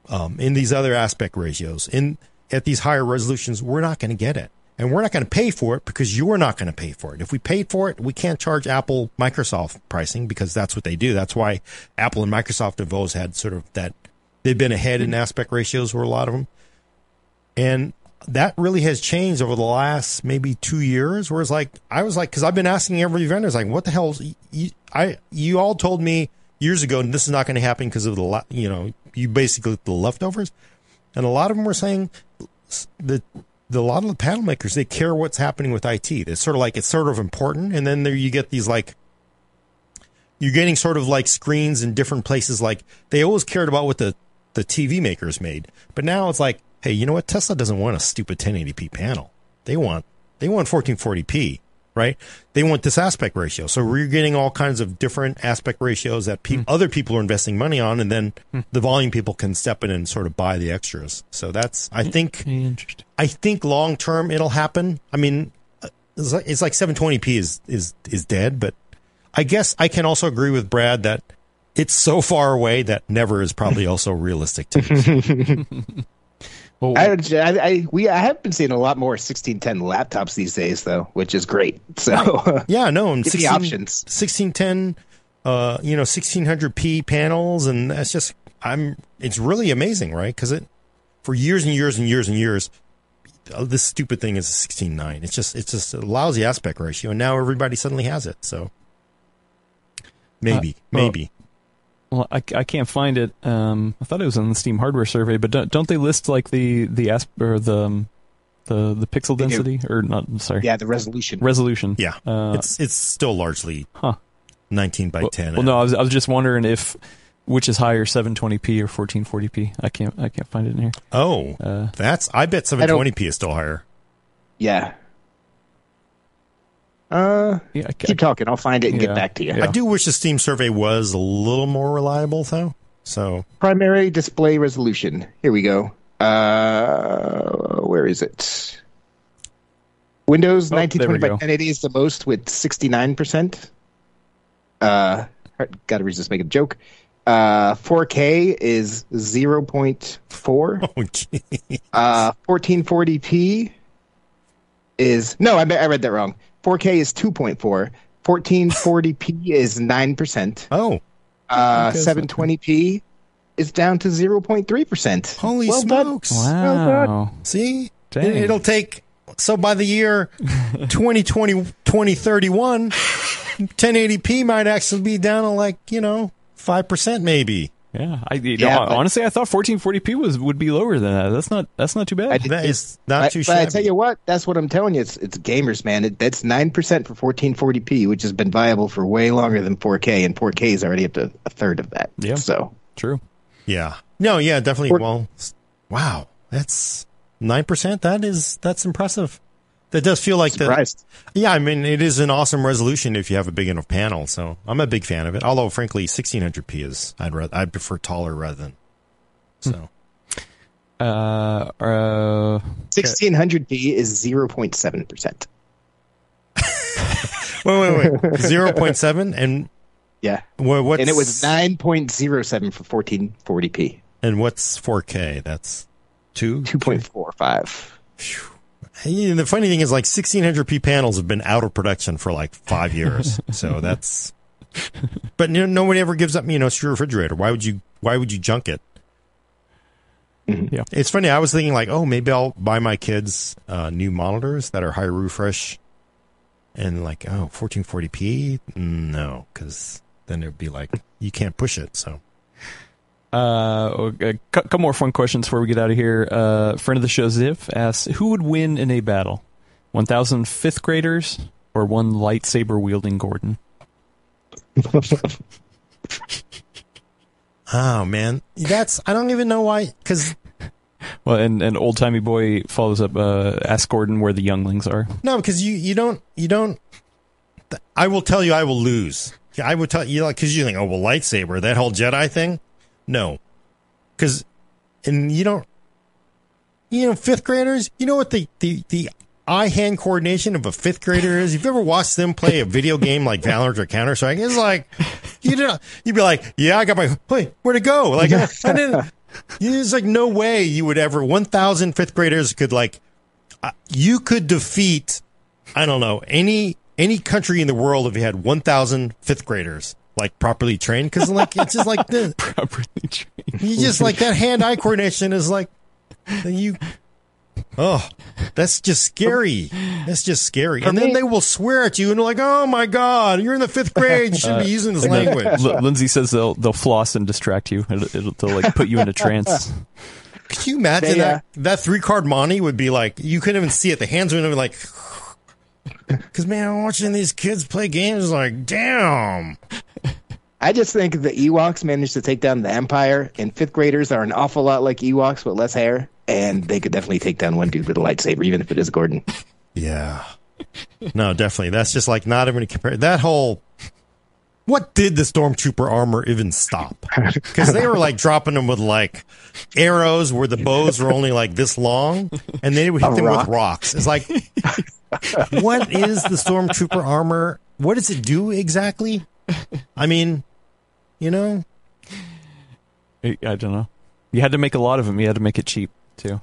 um, in these other aspect ratios in at these higher resolutions, we're not going to get it, and we're not going to pay for it because you're not going to pay for it. If we paid for it, we can't charge Apple Microsoft pricing because that's what they do. That's why Apple and Microsoft have always had sort of that they've been ahead in aspect ratios for a lot of them, and that really has changed over the last maybe two years. Where it's like I was like, because I've been asking every vendor, like, what the hell? You, I you all told me years ago this is not going to happen because of the you know you basically the leftovers, and a lot of them were saying that the a lot of the panel makers they care what's happening with IT. It's sort of like it's sort of important, and then there you get these like you're getting sort of like screens in different places. Like they always cared about what the the TV makers made, but now it's like, hey, you know what? Tesla doesn't want a stupid 1080p panel. They want they want 1440p, right? They want this aspect ratio. So we're getting all kinds of different aspect ratios that pe- hmm. other people are investing money on, and then hmm. the volume people can step in and sort of buy the extras. So that's I hmm. think Interesting. I think long term it'll happen. I mean, uh, it's like, it's like 720p is is is dead, but I guess I can also agree with Brad that it's so far away that never is probably also realistic to me. Well, I, I, I we I have been seeing a lot more 1610 laptops these days though, which is great. So Yeah, no, and Give 16 options. 1610 uh, you know, 1600p panels and that's just I'm it's really amazing, right? Cuz it for years and years and years and years uh, this stupid thing is a 16.9. It's just it's just a lousy aspect ratio and now everybody suddenly has it. So maybe, Uh, well, maybe. Well, I, I can't find it. Um, I thought it was on the Steam hardware survey, but don't, don't they list like the the asp or the um, the the pixel density or not? Sorry, yeah, the resolution. resolution. Yeah, Uh, it's it's still largely Huh. 19 by Well, 10. well, no, I was I was just wondering if which is higher, 720p or 1440p. I can't I can't find it in here. Oh, Uh, that's I bet 720p is still higher. Yeah. Uh, yeah, I, keep talking. I'll find it and Yeah. get back to you. Yeah. I do wish the Steam survey was a little more reliable, though. So Primary display resolution. Here we go. Uh, where is it? Windows Oh, 1920 by there we go. 1080 is the most with 69%. Uh, got to resist making a joke. Uh, 4K is 0.4. oh, gee. Uh, 1440p is no, I, I read that wrong. 4K is 2.4. 1440p is 9%. oh, Uh, 720p is down to 0.3%. holy Well done. smokes! wow. See, Dang. It, will take. So by the year 2020, 2031, 1080p might actually be down to like you know five percent maybe. Yeah, I you Yeah, know, but- honestly I thought 1440p was would be lower than that. That's not that's not too bad. I That is not But, too but I tell you what, that's what I'm telling you. It's it's gamers, man. It, that's nine percent for 1440p, which has been viable for way longer than 4K, and 4K is already up to a third of that. Yeah. So True. Yeah. No, yeah, definitely. Or- well, wow. That's 9%. That is, that's impressive. That does feel like the, yeah, I mean, it is an awesome resolution if you have a big enough panel. So I'm a big fan of it. Although, frankly, 1600p is, I'd rather, I'd prefer taller rather than, so. Uh, uh 1600p is 0.7 percent. Wait, wait, wait. 0.7 and Yeah, wha- what's, and it was 9.07 for 1440p. and what's 4K? That's two? 2.45. Hey, the funny thing is, like 1600p panels have been out of production for like five years. so that's, but you know, nobody ever gives up. You know, it's your refrigerator. Why would you? Why would you junk it? yeah. It's funny. I was thinking like, oh, maybe I'll buy my kids uh, new monitors that are high refresh, and like, oh, 1440p. No, because then it'd be like you can't push it. So Uh, a couple more fun questions before we get out of here. Uh, friend of the show Ziv asks, "Who would win in a battle? 1,000 fifth graders or one lightsaber wielding Gordon?" Oh man, that's I don't even know why. Because Well, and and old timey boy follows up. Uh, ask Gordon where the younglings are. no, because you you don't you don't. I will tell you, I will lose. I would tell you like because you think, oh well, lightsaber that whole Jedi thing. No, because and you don't. You know, fifth graders. You know what the the the eye hand coordination of a fifth grader is. You've ever watched them play a video game like Valorant or Counter Strike? It's like you know you'd be like, yeah, I got my wait, where'd it go? Like I, didn't. There's like no way you would ever. One thousand fifth graders could like. Uh, you could defeat. I don't know any any country in the world if you had 1,000 fifth graders like properly trained because like it's just like this. Properly trained. You just like that hand eye coordination is like you. Oh, that's just scary. That's just scary. And then they will swear at you and they're like, "Oh my god, you're in the fifth grade. You shouldn't be using this language." L- Lindsay says they'll they'll floss and distract you. It'll, it'll, they'll like put you in a trance. Could you imagine They, uh, that? That three card Monty would be like, you couldn't even see it. The hands would be like, because man, I'm watching these kids play games. Like, damn. I just think the Ewoks managed to take down the Empire, and fifth graders are an awful lot like Ewoks with less hair, and they could definitely take down one dude with a lightsaber, even if it is Gordon. Yeah. No, definitely. That's just like not even compare that whole. What did the stormtrooper armor even stop? Because they were like dropping them with like arrows where the bows were only like this long, and they would hit A them rock. with rocks. It's like, what is the stormtrooper armor? What does it do exactly? I mean, you know, I, I don't know. You had to make a lot of them. You had to make it cheap too.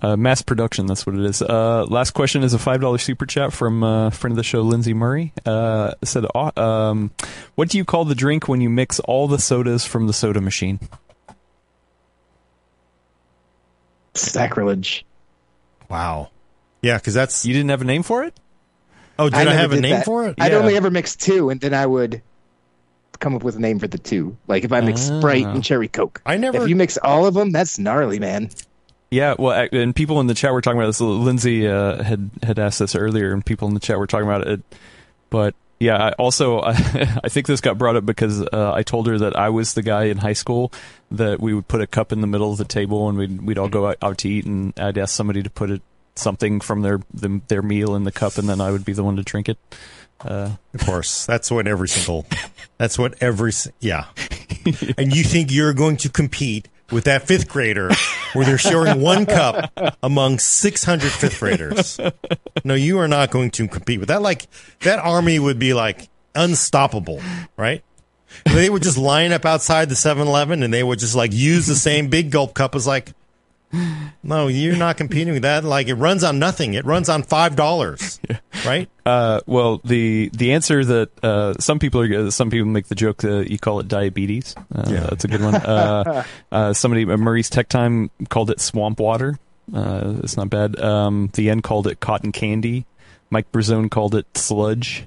Uh, mass production. That's what it is. Uh, last question is a five dollar super chat from uh, friend of the show, Lindsay Murray. Uh, said, "Aw- um, "What do you call the drink when you mix all the sodas from the soda machine?" Sacrilege. wow. Yeah, because that's. You didn't have a name for it. Oh, did I, never have a name that. for it? I'd Yeah. only ever mix two, and then I would come up with a name for the two. Like if I mix Sprite Ah. and Cherry Coke. I never. If you mix all of them, that's gnarly, man. Yeah, well, and people in the chat were talking about this. Lindsay uh, had had asked this earlier, and people in the chat were talking about it. But yeah, I also I, I think this got brought up because uh, I told her that I was the guy in high school that we would put a cup in the middle of the table, and we'd we'd all go out, out to eat, and I'd ask somebody to put it something from their the, their meal in the cup, and then I would be the one to drink it. Uh, Of course, that's what every single. That's what every. Yeah, and you think you're going to compete with that fifth grader where they're sharing one cup among 600 fifth graders? No, you are not going to compete with that. Like that army would be like unstoppable, right? They would just line up outside the 7-Eleven and they would just like use the same big gulp cup as like. No, you're not competing with that. Like it runs on nothing. It runs on five dollars, right? Uh, well, the the answer that uh, some people are some people make the joke that you call it diabetes. Uh, Yeah. that's a good one. Uh, uh, somebody uh, Maurice Tech Time called it swamp water. Uh, it's not bad. Um, the end called it cotton candy. Mike Brazone called it sludge.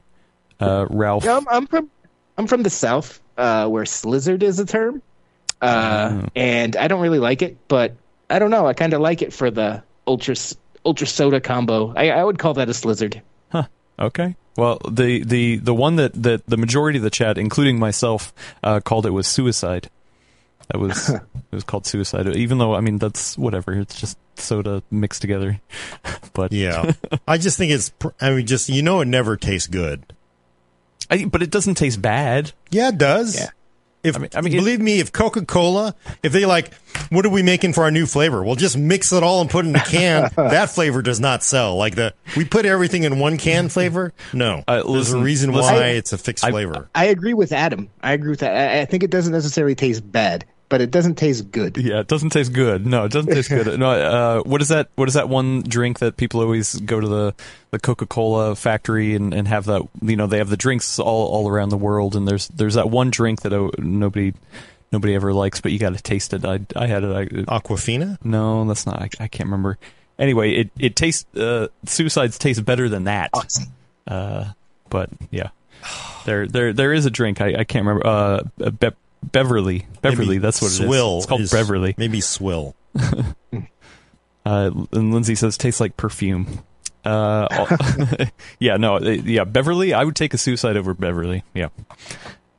Uh, Ralph. Yeah, I'm, I'm from I'm from the south, uh, where slizzard is a term, uh, Oh. and I don't really like it, but I don't know. I kind of like it for the ultra ultra soda combo. I, I would call that a slizzard. Okay. Well, the, the, the one that, that the majority of the chat, including myself, uh, called it was suicide. That was it was called suicide. Even though I mean that's whatever. It's just soda mixed together. but Yeah, I just think it's. I mean, just you know, it never tastes good. I, but it doesn't taste bad. Yeah, it does. Yeah. If I mean- I mean, believe me, if Coca Cola, if they like, what are we making for our new flavor? We'll just mix it all and put it in a can. that flavor does not sell. Like the we put everything in one can flavor. No, Uh, there's a reason listen, why I- it's a fixed I- flavor. I agree with Adam. I agree with that. I, I think it doesn't necessarily taste bad, but it doesn't taste good. Yeah, it doesn't taste good. No, it doesn't taste good. No, uh, what is that? What is that one drink that people always go to the, the Coca Cola factory and, and have that? You know, they have the drinks all, all around the world, and there's there's that one drink that uh, nobody nobody ever likes, but you got to taste it. I I had it. I, Aquafina. no, that's not. I, I can't remember. Anyway, it it tastes. Uh, suicides taste better than that. Uh, but yeah, there there there is a drink. I, I can't remember. Uh, Be- Beverly. Beverly. Maybe that's what it is. Swill It's called is- Beverly. Maybe swill. Uh, and Lindsay says tastes like perfume. Uh, yeah, no, uh, yeah, Beverly. I would take a suicide over Beverly. Yeah.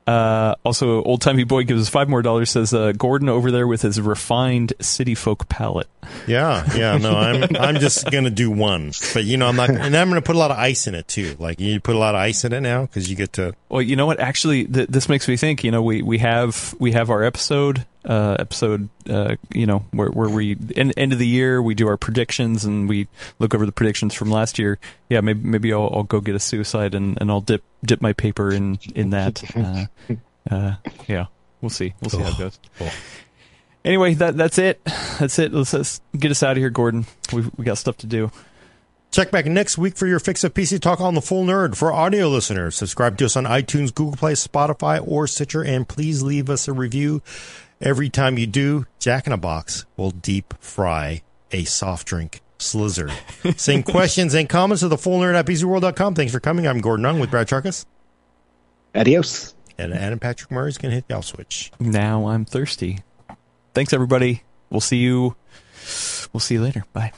Uh, also, old timey boy gives us five more dollars. Says uh, Gordon over there with his refined city folk palate. Yeah, yeah. No, I'm I'm just gonna do one, but you know I'm not, and I'm gonna put a lot of ice in it too. Like you put a lot of ice in it now because you get to. Well, you know what? Actually, th- this makes me think. You know, we we have we have our episode uh, episode. Uh, you know, where where we end, end of the year we do our predictions and we look over the predictions from last year. Yeah, maybe maybe I'll, I'll go get a suicide and, and I'll dip dip my paper in in that. Uh, uh, yeah, we'll see. We'll see how it goes. Cool. Anyway, that that's it. That's it. Let's, let's get us out of here, Gordon. We we got stuff to do. Check back next week for your fix of PC talk on the full nerd for audio listeners. Subscribe to us on iTunes, Google Play, Spotify, or Stitcher, and please leave us a review. Every time you do, Jack in a Box will deep fry a soft drink slizzard. Send questions and comments to the full nerd at PCWorld.com. Thanks for coming. I'm Gordon Ung with Brad Chacos. Adios. And Adam Patrick Murray is going to hit the off switch. Now I'm thirsty. Thanks, everybody. We'll see you. We'll see you later. Bye.